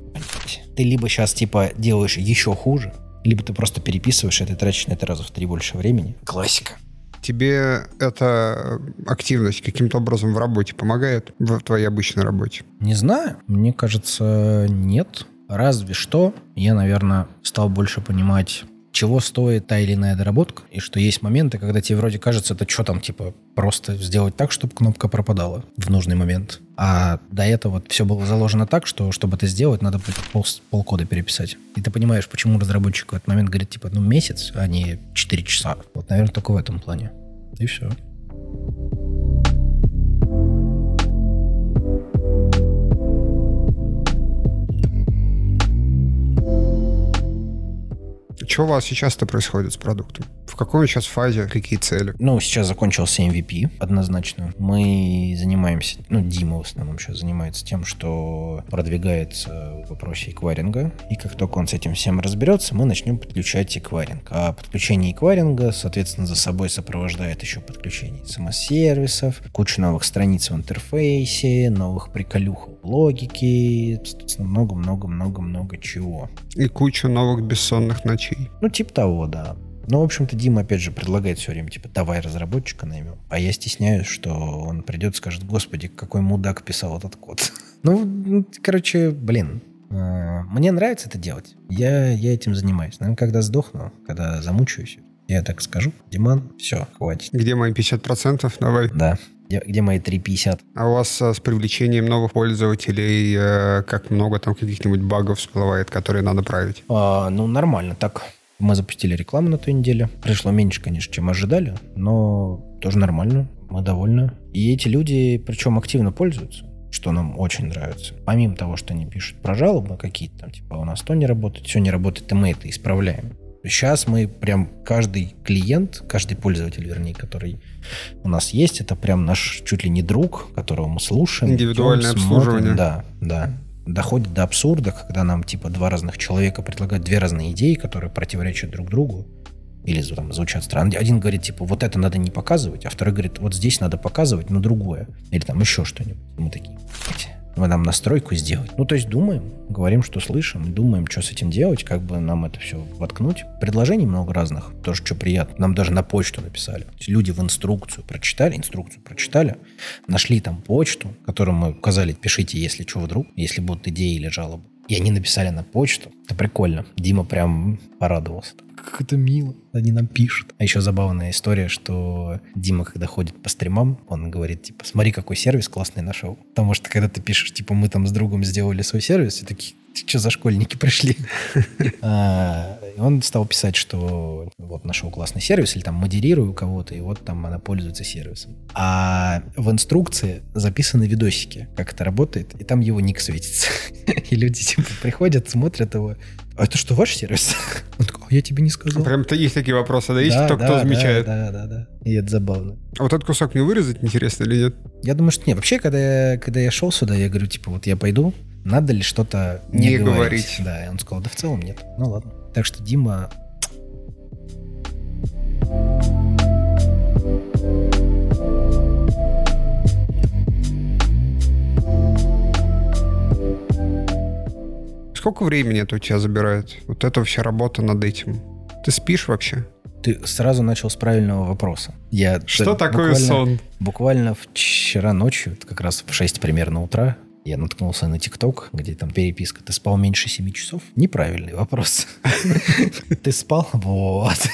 Speaker 1: Ты либо сейчас типа делаешь еще хуже, либо ты просто переписываешь это и тратишь на это раза в три больше времени. Классика.
Speaker 2: Тебе эта активность каким-то образом в работе помогает, в твоей обычной работе?
Speaker 1: Не знаю. Мне кажется, нет. Разве что я, наверное, стал больше понимать чего стоит та или иная доработка, и что есть моменты, когда тебе вроде кажется, это что там, типа, просто сделать так, чтобы кнопка пропадала в нужный момент. А до этого все было заложено так, что чтобы это сделать, надо пол, полкода переписать. И ты понимаешь, почему разработчик в этот момент говорит, типа, ну, месяц, а не 4 часа. Вот, наверное, только в этом плане. И все.
Speaker 2: Что у вас сейчас-то происходит с продуктом? В какой сейчас фазе? Какие цели?
Speaker 1: Ну, сейчас закончился MVP, однозначно. Мы занимаемся, ну, Дима в основном сейчас занимается тем, что продвигается в вопросе эквайринга. И как только он с этим всем разберется, мы начнем подключать эквайринг. А подключение эквайринга, соответственно, за собой сопровождает еще подключение смс-сервисов, кучу новых страниц в интерфейсе, новых приколюх логики, много-много-много-много чего.
Speaker 2: И кучу новых бессонных ночей.
Speaker 1: Ну, типа того, да. Ну, в общем-то, Дима, опять же, предлагает все время, типа, давай разработчика наймем. А я стесняюсь, что он придет и скажет, господи, какой мудак писал этот код. <laughs> Ну, ну, короче, блин, э, мне нравится это делать. Я, я этим занимаюсь. Наверное, когда сдохну, когда замучаюсь, я так скажу, Диман, все, хватит.
Speaker 2: Где мои 50%? Давай.
Speaker 1: Да. Где, где мои 3,50?
Speaker 2: А у вас а, с привлечением новых пользователей э, как много там каких-нибудь багов всплывает, которые надо править?
Speaker 1: А, ну, нормально так. Мы запустили рекламу на той неделе. Пришло меньше, конечно, чем ожидали, но тоже нормально. Мы довольны. И эти люди, причем активно пользуются что нам очень нравится. Помимо того, что они пишут про жалобы какие-то, там, типа, у нас то не работает, все не работает, и мы это исправляем. Сейчас мы прям каждый клиент, каждый пользователь, вернее, который у нас есть, это прям наш чуть ли не друг, которого мы слушаем.
Speaker 2: Индивидуальное идем, обслуживание.
Speaker 1: да, да. Доходит до абсурда, когда нам типа два разных человека предлагают две разные идеи, которые противоречат друг другу или там звучат странно. Один говорит, типа, вот это надо не показывать, а второй говорит, вот здесь надо показывать, но другое. Или там еще что-нибудь. Мы такие, нам настройку сделать. Ну, то есть думаем, говорим, что слышим, думаем, что с этим делать, как бы нам это все воткнуть. Предложений много разных, тоже что приятно. Нам даже на почту написали. Люди в инструкцию прочитали, инструкцию прочитали, нашли там почту, которую мы указали, пишите, если что вдруг, если будут идеи или жалобы. И они написали на почту. Это прикольно. Дима прям порадовался как это мило. Они нам пишут. А еще забавная история, что Дима, когда ходит по стримам, он говорит, типа, смотри, какой сервис классный нашел. Потому что когда ты пишешь, типа, мы там с другом сделали свой сервис, и такие, что за школьники пришли? А, он стал писать, что вот нашел классный сервис, или там модерирую кого-то, и вот там она пользуется сервисом. А в инструкции записаны видосики, как это работает, и там его ник светится. <laughs> И люди типа приходят, смотрят его, а это что, ваш сервис? Он такой, а я тебе не сказал.
Speaker 2: Прям есть такие вопросы, да? Есть да, кто, да, кто замечает?
Speaker 1: Да, да, да, да. И это забавно.
Speaker 2: А вот этот кусок мне вырезать, интересно или нет?
Speaker 1: Я думаю, что нет. Вообще, когда я, когда я шел сюда, я говорю, типа, вот я пойду, надо ли что-то не, не говорить? говорить. Да, и он сказал, да в целом нет. Ну ладно. Так что Дима
Speaker 2: Сколько времени это у тебя забирает? Вот эта вся работа над этим. Ты спишь вообще?
Speaker 1: Ты сразу начал с правильного вопроса. Я
Speaker 2: Что такое
Speaker 1: буквально,
Speaker 2: сон?
Speaker 1: Буквально вчера ночью, как раз в 6 примерно утра, я наткнулся на ТикТок, где там переписка. Ты спал меньше 7 часов? Неправильный вопрос. <laughs> Ты спал? Вот.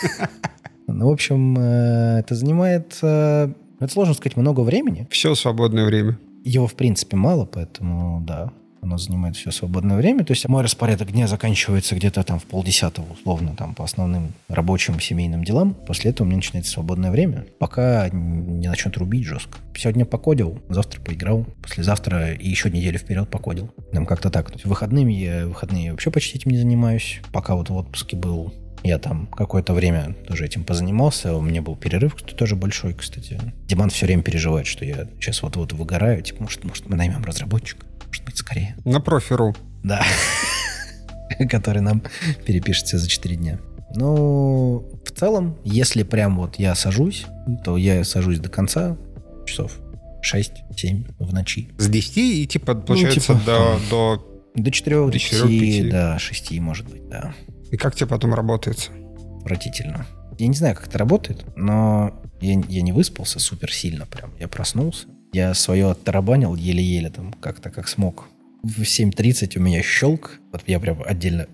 Speaker 1: Ну, в общем, э, это занимает, э, это сложно сказать, много времени.
Speaker 2: Все свободное время.
Speaker 1: Его, в принципе, мало, поэтому, да, оно занимает все свободное время. То есть мой распорядок дня заканчивается где-то там в полдесятого, условно, там по основным рабочим семейным делам. После этого у меня начинается свободное время, пока не начнет рубить жестко. Сегодня покодил, завтра поиграл, послезавтра и еще неделю вперед покодил. Там как-то так. То есть выходными я, выходные я вообще почти этим не занимаюсь. Пока вот в отпуске был, я там какое-то время тоже этим позанимался. У меня был перерыв, кстати, тоже большой, кстати. Диман все время переживает, что я сейчас вот-вот выгораю. Типа, может, может мы наймем разработчика? Может быть, скорее.
Speaker 2: На профи.ру.
Speaker 1: Да. <laughs> Который нам перепишется за 4 дня. Ну, в целом, если прям вот я сажусь, то я сажусь до конца часов 6-7 в ночи.
Speaker 2: С 10 и типа получается
Speaker 1: Ну, типа,
Speaker 2: до, до...
Speaker 1: До 4, до
Speaker 2: До
Speaker 1: 5,
Speaker 2: четырёх, пяти.
Speaker 1: до 6, может быть, да.
Speaker 2: И как тебе потом работается?
Speaker 1: Отвратительно. Я не знаю, как это работает, но я, я не выспался супер сильно прям. Я проснулся. Я свое оттарабанил еле-еле там как-то как смог. В 7.30 у меня щелк. Вот я прям отдельно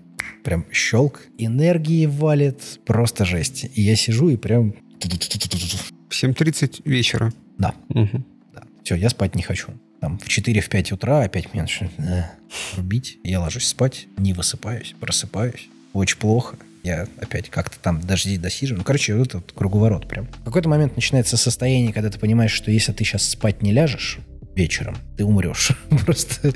Speaker 1: прям щелк. Энергии валит. Просто жесть. И я сижу и прям...
Speaker 2: В 7.30 вечера.
Speaker 1: Да,
Speaker 2: Мгм.
Speaker 1: да. Все, я спать не хочу. Там в 4-5 утра опять меня начинает э, рубить. Я ложусь спать, не высыпаюсь, просыпаюсь. Очень плохо. Я опять как-то там дожди досиживаю. Ну, короче, вот этот круговорот прям. В какой-то момент начинается состояние, когда ты понимаешь, что если ты сейчас спать не ляжешь вечером, ты умрешь. <laughs> Просто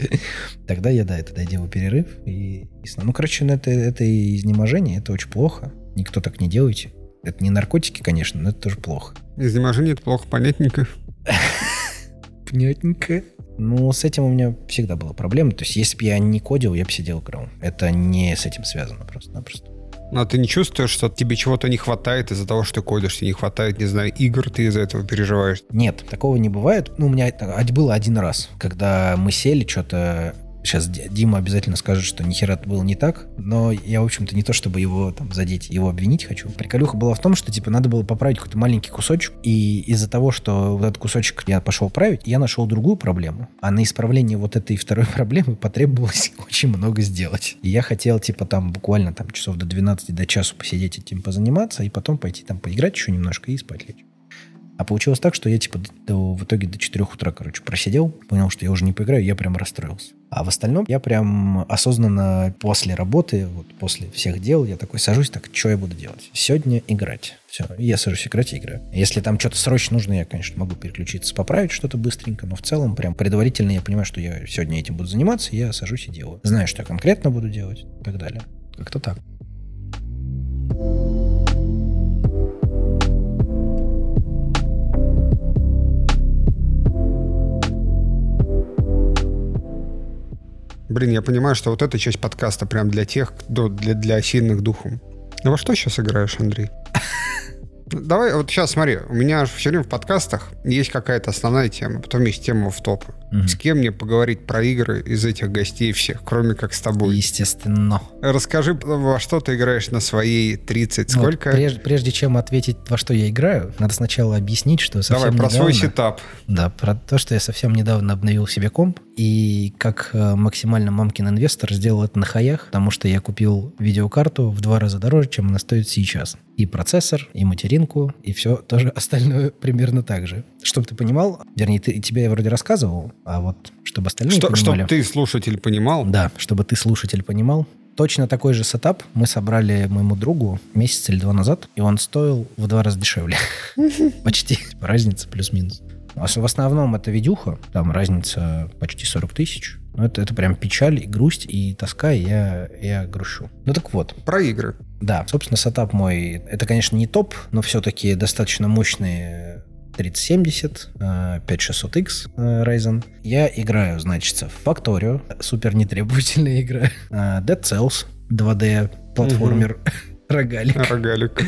Speaker 1: тогда я, да, я делаю перерыв и, и сна. Ну, короче, ну, это, это и изнеможение, это очень плохо. Никто так не делайте. Это не наркотики, конечно, но это тоже плохо.
Speaker 2: Изнеможение это плохо понятненько. <laughs>
Speaker 1: Понятненько. Ну, с этим у меня всегда была проблема. То есть, если бы я не кодил, я бы сидел играл. Это не с этим связано просто-напросто.
Speaker 2: Но ты не чувствуешь, что тебе чего-то не хватает из-за того, что ты кодишь, тебе не хватает, не знаю, игр, ты из-за этого переживаешь?
Speaker 1: Нет, такого не бывает. Ну, у меня это было один раз, когда мы сели, что-то... Сейчас Ди- Дима обязательно скажет, что нихера было не так, но я, в общем-то, не то, чтобы его там задеть, его обвинить хочу. Приколюха была в том, что, типа, надо было поправить какой-то маленький кусочек, и из-за того, что вот этот кусочек я пошел править, я нашел другую проблему, а на исправление вот этой второй <laughs> проблемы потребовалось <laughs> очень много сделать. И я хотел, типа, там буквально там часов до 12, до часу посидеть этим позаниматься, и потом пойти там поиграть еще немножко и спать лечь. А получилось так, что я типа до- в итоге до 4 утра, короче, просидел, понял, что я уже не поиграю, я прям расстроился. А в остальном я прям осознанно после работы, вот после всех дел, я такой сажусь, так, что я буду делать? Сегодня играть. Все, я сажусь играть и играю. Если там что-то срочно нужно, я, конечно, могу переключиться, поправить что-то быстренько, но в целом прям предварительно я понимаю, что я сегодня этим буду заниматься, я сажусь и делаю. Знаю, что я конкретно буду делать и так далее. Как-то так.
Speaker 2: Блин, я понимаю, что вот эта часть подкаста прям для тех, кто для, для сильных духом. Ну во что сейчас играешь, Андрей? <laughs> Давай, вот сейчас смотри, у меня все время в подкастах есть какая-то основная тема, потом есть тема в топ.
Speaker 1: Мгм.
Speaker 2: С кем мне поговорить про игры из этих гостей всех, кроме как с тобой?
Speaker 1: Естественно.
Speaker 2: Расскажи, во что ты играешь на своей 30,
Speaker 1: Ну, вот
Speaker 2: сколько?
Speaker 1: прежде, прежде чем ответить, во что я играю, надо сначала объяснить, что совсем
Speaker 2: Давай, про
Speaker 1: недавно...
Speaker 2: свой сетап.
Speaker 1: Да, про то, что я совсем недавно обновил себе комп, и как э, максимально мамкин инвестор сделал это на хаях, потому что я купил видеокарту в два раза дороже, чем она стоит сейчас. И процессор, и материнку, и все тоже остальное <laughs> примерно так же. Чтобы ты понимал, вернее, ты, тебе я вроде рассказывал, а вот чтобы остальные
Speaker 2: Что,
Speaker 1: понимали...
Speaker 2: чтобы ты, слушатель, понимал,
Speaker 1: Да, чтобы ты, слушатель, понимал. Точно такой же сетап мы собрали моему другу месяц или два назад, и он стоил в два раза дешевле. <laughs> Почти. Разница плюс-минус. А В основном это видюха, там разница почти 40 тысяч. Ну, это, это прям печаль и грусть, и тоска, и я, я грущу. Ну так вот,
Speaker 2: про игры.
Speaker 1: да, собственно, сетап мой, это, конечно, не топ, но все-таки достаточно мощные 3070, э, 5600X э, Ryzen. Я играю, значит, в Factorio, супер нетребовательная <laughs> игра, э, Dead Cells, 2D платформер, <laughs> рогалик.
Speaker 2: Рогалик.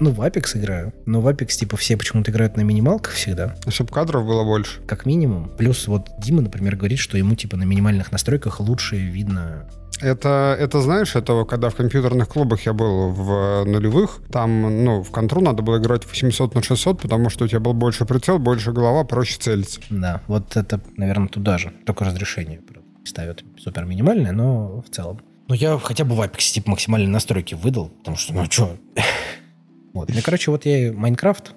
Speaker 1: Ну, в Apex играю. Но в Apex, типа, все почему-то играют на минималках всегда.
Speaker 2: Чтобы кадров было больше.
Speaker 1: Как минимум. Плюс вот Дима, например, говорит, что ему, типа, на минимальных настройках лучше видно
Speaker 2: это, это знаешь, это когда в компьютерных клубах я был в нулевых, там, ну, в контру надо было играть 800 на 600, потому что у тебя был больше прицел, больше голова, проще целиться.
Speaker 1: Да, вот это, наверное, туда же. Только разрешение ставят супер минимальное, но в целом. Ну, я хотя бы в Apex типа максимальные настройки выдал, потому что, ну, что... Вот. Ну, короче, вот я Майнкрафт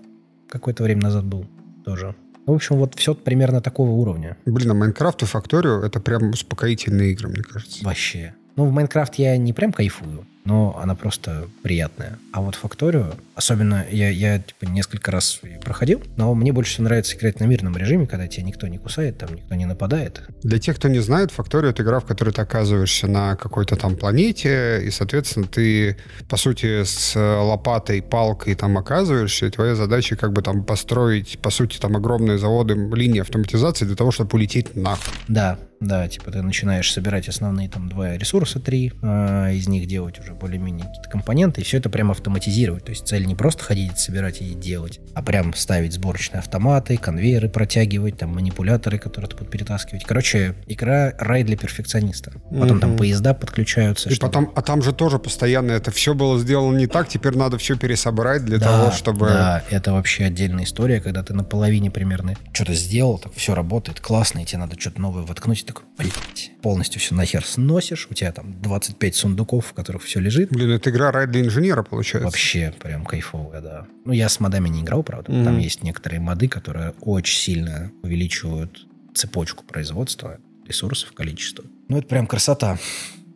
Speaker 1: какое-то время назад был тоже. В общем, вот все примерно такого уровня.
Speaker 2: Блин, а Майнкрафт и Факторио — это прям успокоительные игры, мне кажется.
Speaker 1: Вообще. Ну, в Майнкрафт я не прям кайфую но она просто приятная. А вот Факторию, особенно я, я типа, несколько раз проходил, но мне больше всего нравится играть на мирном режиме, когда тебя никто не кусает, там никто не нападает.
Speaker 2: Для тех, кто не знает, Фактория — это игра, в которой ты оказываешься на какой-то там планете, и, соответственно, ты, по сути, с лопатой, палкой там оказываешься, и твоя задача как бы там построить, по сути, там огромные заводы, линии автоматизации для того, чтобы улететь нахуй.
Speaker 1: Да, да, типа ты начинаешь собирать основные там два ресурса, три, э, из них делать уже более-менее какие-то компоненты, и все это прям автоматизировать. То есть цель не просто ходить, собирать и делать, а прям ставить сборочные автоматы, конвейеры протягивать, там манипуляторы, которые ты будут перетаскивать. Короче, игра рай для перфекциониста. Потом mm-hmm. там поезда подключаются.
Speaker 2: И чтобы... потом, а там же тоже постоянно это все было сделано не так, теперь надо все пересобрать для да, того, чтобы...
Speaker 1: Да, это вообще отдельная история, когда ты на половине примерно что-то сделал, так все работает классно, и тебе надо что-то новое воткнуть, такой, блядь, полностью все нахер сносишь, у тебя там 25 сундуков, в которых все лежит.
Speaker 2: Блин, это игра рай для инженера, получается.
Speaker 1: Вообще прям кайфовая, да. Ну, я с модами не играл, правда. Mm-hmm. Там есть некоторые моды, которые очень сильно увеличивают цепочку производства ресурсов, количество. Ну, это прям красота.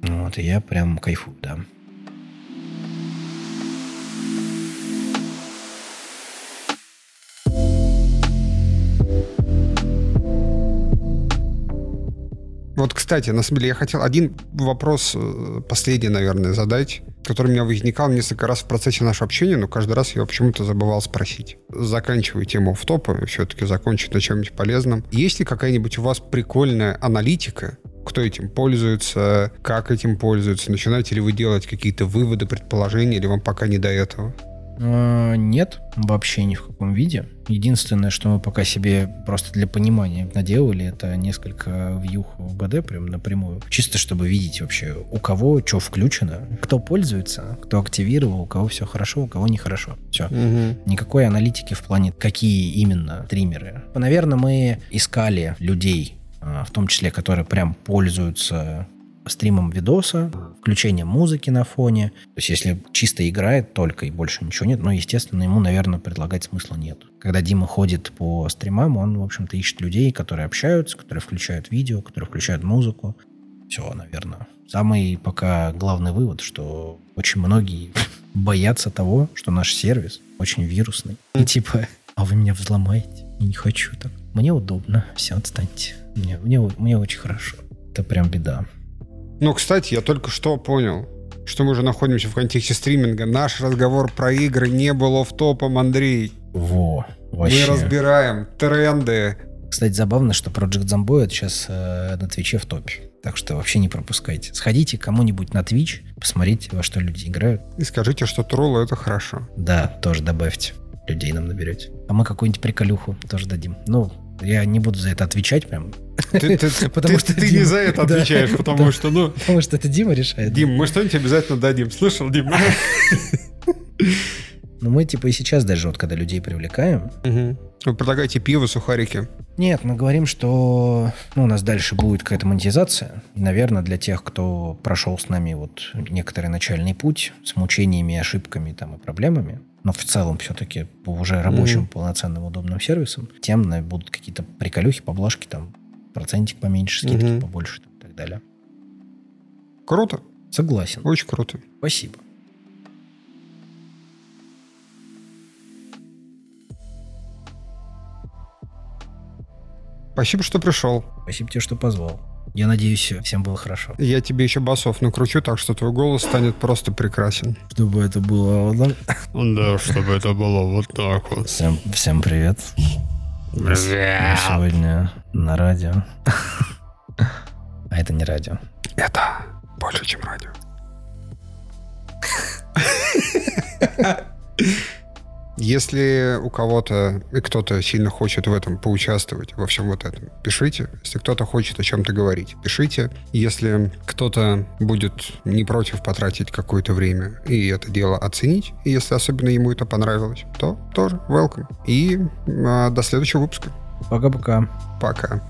Speaker 1: Вот, и я прям кайфую, да.
Speaker 2: Вот, кстати, на самом деле я хотел один вопрос, э, последний, наверное, задать, который у меня возникал несколько раз в процессе нашего общения, но каждый раз я почему-то забывал спросить. Заканчивая тему в топа, все-таки закончить на чем-нибудь полезном. Есть ли какая-нибудь у вас прикольная аналитика, кто этим пользуется, как этим пользуются, начинаете ли вы делать какие-то выводы, предположения, или вам пока не до этого?
Speaker 1: А, нет, вообще ни в каком виде. Единственное, что мы пока себе просто для понимания наделали, это несколько вьюх в БД прям напрямую. Чисто чтобы видеть вообще, у кого что включено, кто пользуется, кто активировал, у кого все хорошо, у кого нехорошо. Все. Угу. Никакой аналитики в плане, какие именно стримеры. Наверное, мы искали людей, а, в том числе, которые прям пользуются стримом видоса, включением музыки на фоне. То есть, если чисто играет только и больше ничего нет, ну, естественно, ему, наверное, предлагать смысла нет. Когда Дима ходит по стримам, он, в общем-то, ищет людей, которые общаются, которые включают видео, которые включают музыку. Все, наверное. Самый пока главный вывод, что очень многие <laughs> боятся того, что наш сервис очень вирусный. И типа, а вы меня взломаете? Я не хочу так. Мне удобно. Все, отстаньте. Мне, мне, мне очень хорошо. Это прям беда.
Speaker 2: Ну, кстати, я только что понял, что мы уже находимся в контексте стриминга. Наш разговор про игры не был в топом, Андрей.
Speaker 1: Во, вообще.
Speaker 2: Мы разбираем тренды.
Speaker 1: Кстати, забавно, что Project Zomboid сейчас э, на Твиче в топе. Так что вообще не пропускайте. Сходите кому-нибудь на Twitch, посмотрите, во что люди играют.
Speaker 2: И скажите, что троллы это хорошо.
Speaker 1: Да, тоже добавьте. Людей нам наберете. А мы какую-нибудь приколюху тоже дадим. Ну, я не буду за это отвечать прям.
Speaker 2: Ты, ты, <laughs> потому ты, что ты Дима, не за это <laughs> отвечаешь, да, потому да, что, ну...
Speaker 1: Потому что это Дима решает.
Speaker 2: Дим, мы что-нибудь обязательно дадим. Слышал, Дим? <laughs>
Speaker 1: Ну, мы типа и сейчас даже вот, когда людей привлекаем...
Speaker 2: Угу. Вы предлагаете пиво, сухарики?
Speaker 1: Нет, мы говорим, что ну, у нас дальше будет какая-то монетизация. И, наверное, для тех, кто прошел с нами вот некоторый начальный путь с мучениями, ошибками там, и проблемами, но в целом все-таки по уже рабочим, mm-hmm. полноценным, удобным сервисам, тем будут какие-то приколюхи, поблажки, там, процентик поменьше, скидки mm-hmm. побольше там, и так далее.
Speaker 2: Круто.
Speaker 1: Согласен.
Speaker 2: Очень круто.
Speaker 1: Спасибо.
Speaker 2: Спасибо, что пришел.
Speaker 1: Спасибо тебе, что позвал. Я надеюсь, всем было хорошо.
Speaker 2: Я тебе еще басов накручу, так что твой голос станет просто прекрасен.
Speaker 1: Чтобы это было вот
Speaker 2: так? Да, чтобы это было вот так вот.
Speaker 1: Всем, всем привет. Привет. сегодня на радио. А это не радио.
Speaker 2: Это больше, чем радио. <laughs> Если у кого-то и кто-то сильно хочет в этом поучаствовать, во всем вот этом, пишите. Если кто-то хочет о чем-то говорить, пишите. Если кто-то будет не против потратить какое-то время и это дело оценить, и если особенно ему это понравилось, то тоже welcome. И а, до следующего выпуска.
Speaker 1: Пока-пока.
Speaker 2: Пока. Это,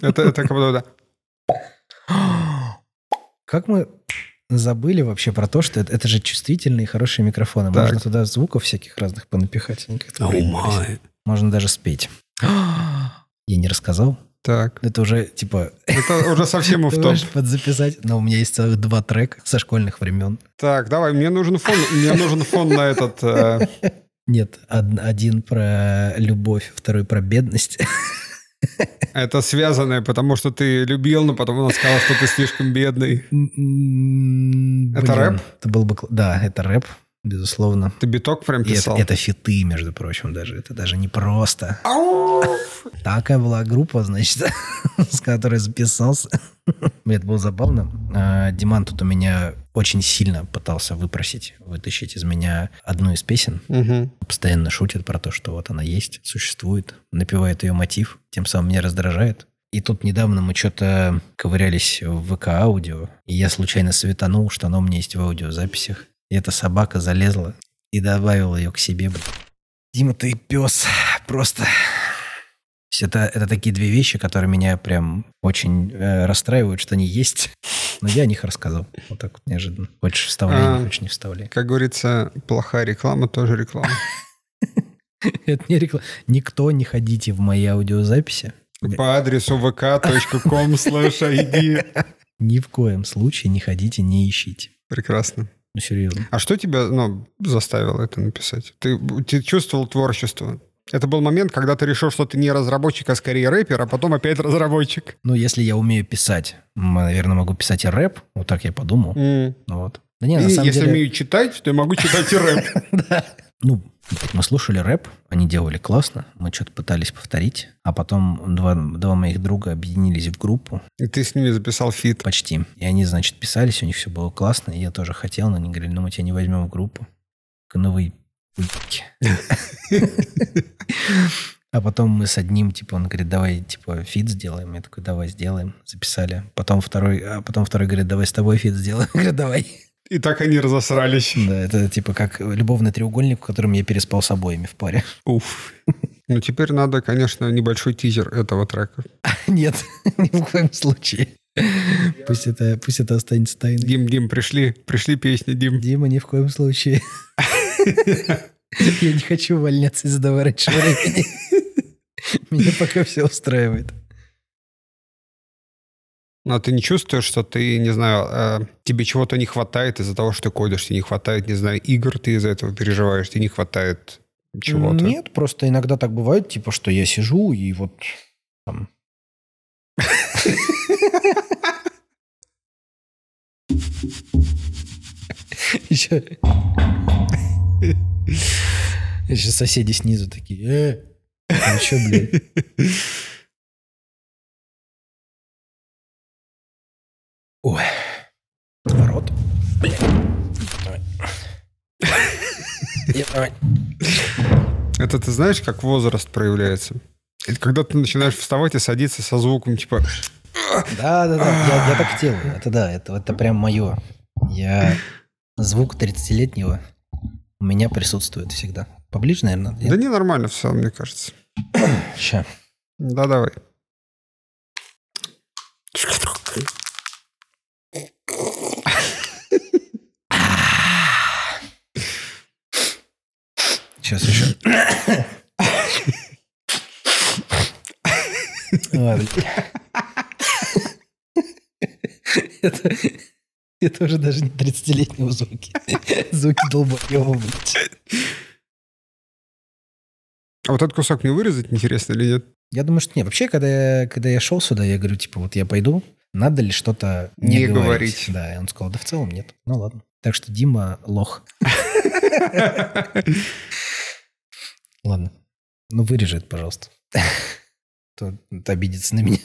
Speaker 2: это как будто,
Speaker 1: да. Как мы забыли вообще про то, что это, это же чувствительные хорошие микрофоны. Так. Можно туда звуков всяких разных понапихать.
Speaker 2: Oh
Speaker 1: Можно даже спеть. Я не рассказал?
Speaker 2: Так.
Speaker 1: Это уже, типа...
Speaker 2: Это уже совсем <laughs> в топ.
Speaker 1: подзаписать. Но у меня есть целых два трека со школьных времен.
Speaker 2: Так, давай, мне нужен фон. Мне нужен фон на этот... Э... <laughs>
Speaker 1: Нет, один про любовь, второй про бедность. <laughs>
Speaker 2: Это связанное, потому что ты любил, но потом он сказал, что ты слишком бедный. Это рэп?
Speaker 1: Это был бы... Да, это рэп, безусловно.
Speaker 2: Ты биток прям писал?
Speaker 1: Это, это фиты, между прочим, даже. Это даже не просто. Такая была группа, значит, <laughs> с которой записался. Это было забавно. А, Диман тут у меня очень сильно пытался выпросить, вытащить из меня одну из песен.
Speaker 2: Угу.
Speaker 1: Постоянно шутит про то, что вот она есть, существует, напевает ее мотив, тем самым меня раздражает. И тут недавно мы что-то ковырялись в ВК-аудио, и я случайно светанул, что оно у меня есть в аудиозаписях. И эта собака залезла и добавила ее к себе. Дима, ты пес. Просто это, это такие две вещи, которые меня прям очень э, расстраивают, что они есть. Но я о них рассказал. Вот так вот неожиданно. Хочешь вставляй, а, хочешь не вставляй.
Speaker 2: Как говорится, плохая реклама тоже реклама. <laughs>
Speaker 1: Это не реклама. Никто не ходите в мои аудиозаписи.
Speaker 2: По адресу vk.com slash
Speaker 1: Ни в коем случае не ходите, не ищите.
Speaker 2: Прекрасно.
Speaker 1: Ну, серьезно.
Speaker 2: А что тебя ну, заставило это написать? Ты, ты чувствовал творчество? Это был момент, когда ты решил, что ты не разработчик, а скорее рэпер, а потом опять разработчик.
Speaker 1: Ну, если я умею писать, наверное, могу писать и рэп. Вот так я подумал.
Speaker 2: Mm.
Speaker 1: Вот.
Speaker 2: Да не, на и самом если деле... умею читать, то я могу читать и рэп. <laughs>
Speaker 1: Ну, мы слушали рэп, они делали классно, мы что-то пытались повторить, а потом два, два моих друга объединились в группу.
Speaker 2: И ты с ними записал фит?
Speaker 1: Почти. И они, значит, писались, у них все было классно, и я тоже хотел, но они говорили, ну мы тебя не возьмем в группу. Ну вы а потом мы с одним, типа, он говорит, давай, типа, фит сделаем. Я такой, давай, сделаем. Записали. Потом второй, а потом второй говорит, давай с тобой фит сделаем. Я говорю, давай.
Speaker 2: И так они разосрались.
Speaker 1: Да, это типа как любовный треугольник, в котором я переспал с обоими в паре.
Speaker 2: Уф. Ну, теперь надо, конечно, небольшой тизер этого трека. <laughs>
Speaker 1: Нет, <laughs> ни в коем случае. Пусть это, пусть это останется тайной.
Speaker 2: Дим, Дим, пришли, пришли песни, Дим.
Speaker 1: Дима, ни в коем случае. <laughs> Я не хочу увольняться из-за раньше времени. Меня пока все устраивает.
Speaker 2: Но ты не чувствуешь, что ты, не знаю, э, тебе чего-то не хватает из-за того, что ты кодишь, тебе не хватает, не знаю, игр ты из-за этого переживаешь, тебе не хватает чего-то?
Speaker 1: Нет, просто иногда так бывает, типа, что я сижу и вот там... Еще соседи снизу такие, э, ну что, блядь?
Speaker 2: Давай. Это ты знаешь, как возраст проявляется? Это когда ты начинаешь вставать и садиться со звуком типа...
Speaker 1: Да, да, да, я, я так делаю. Это да, это, это прям мое. Я звук 30-летнего у меня присутствует всегда. Поближе, наверное?
Speaker 2: Нет? Да не нормально все, мне кажется.
Speaker 1: Ща.
Speaker 2: Да, давай.
Speaker 1: Сейчас еще. Это, это уже даже не 30-летние звуки. Звуки долбоеба, блядь.
Speaker 2: А вот этот кусок мне вырезать интересно или нет?
Speaker 1: Я думаю, что нет. Вообще, когда я, когда я шел сюда, я говорю, типа, вот я пойду, надо ли что-то не,
Speaker 2: Не
Speaker 1: говорить?
Speaker 2: говорить.
Speaker 1: Да, и он сказал, да в целом нет. Ну ладно. Так что Дима лох. <laughs> Ладно. Ну, вырежи это, пожалуйста. <laughs> То обидится на меня.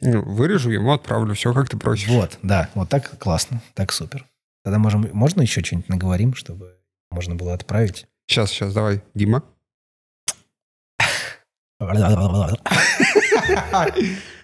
Speaker 2: Вырежу, ему отправлю. Все, как ты просишь.
Speaker 1: Вот, да, вот так классно, так супер. Тогда можем, можно еще что-нибудь наговорим, чтобы можно было отправить?
Speaker 2: Сейчас, сейчас, давай. Дима. <laughs> <laughs>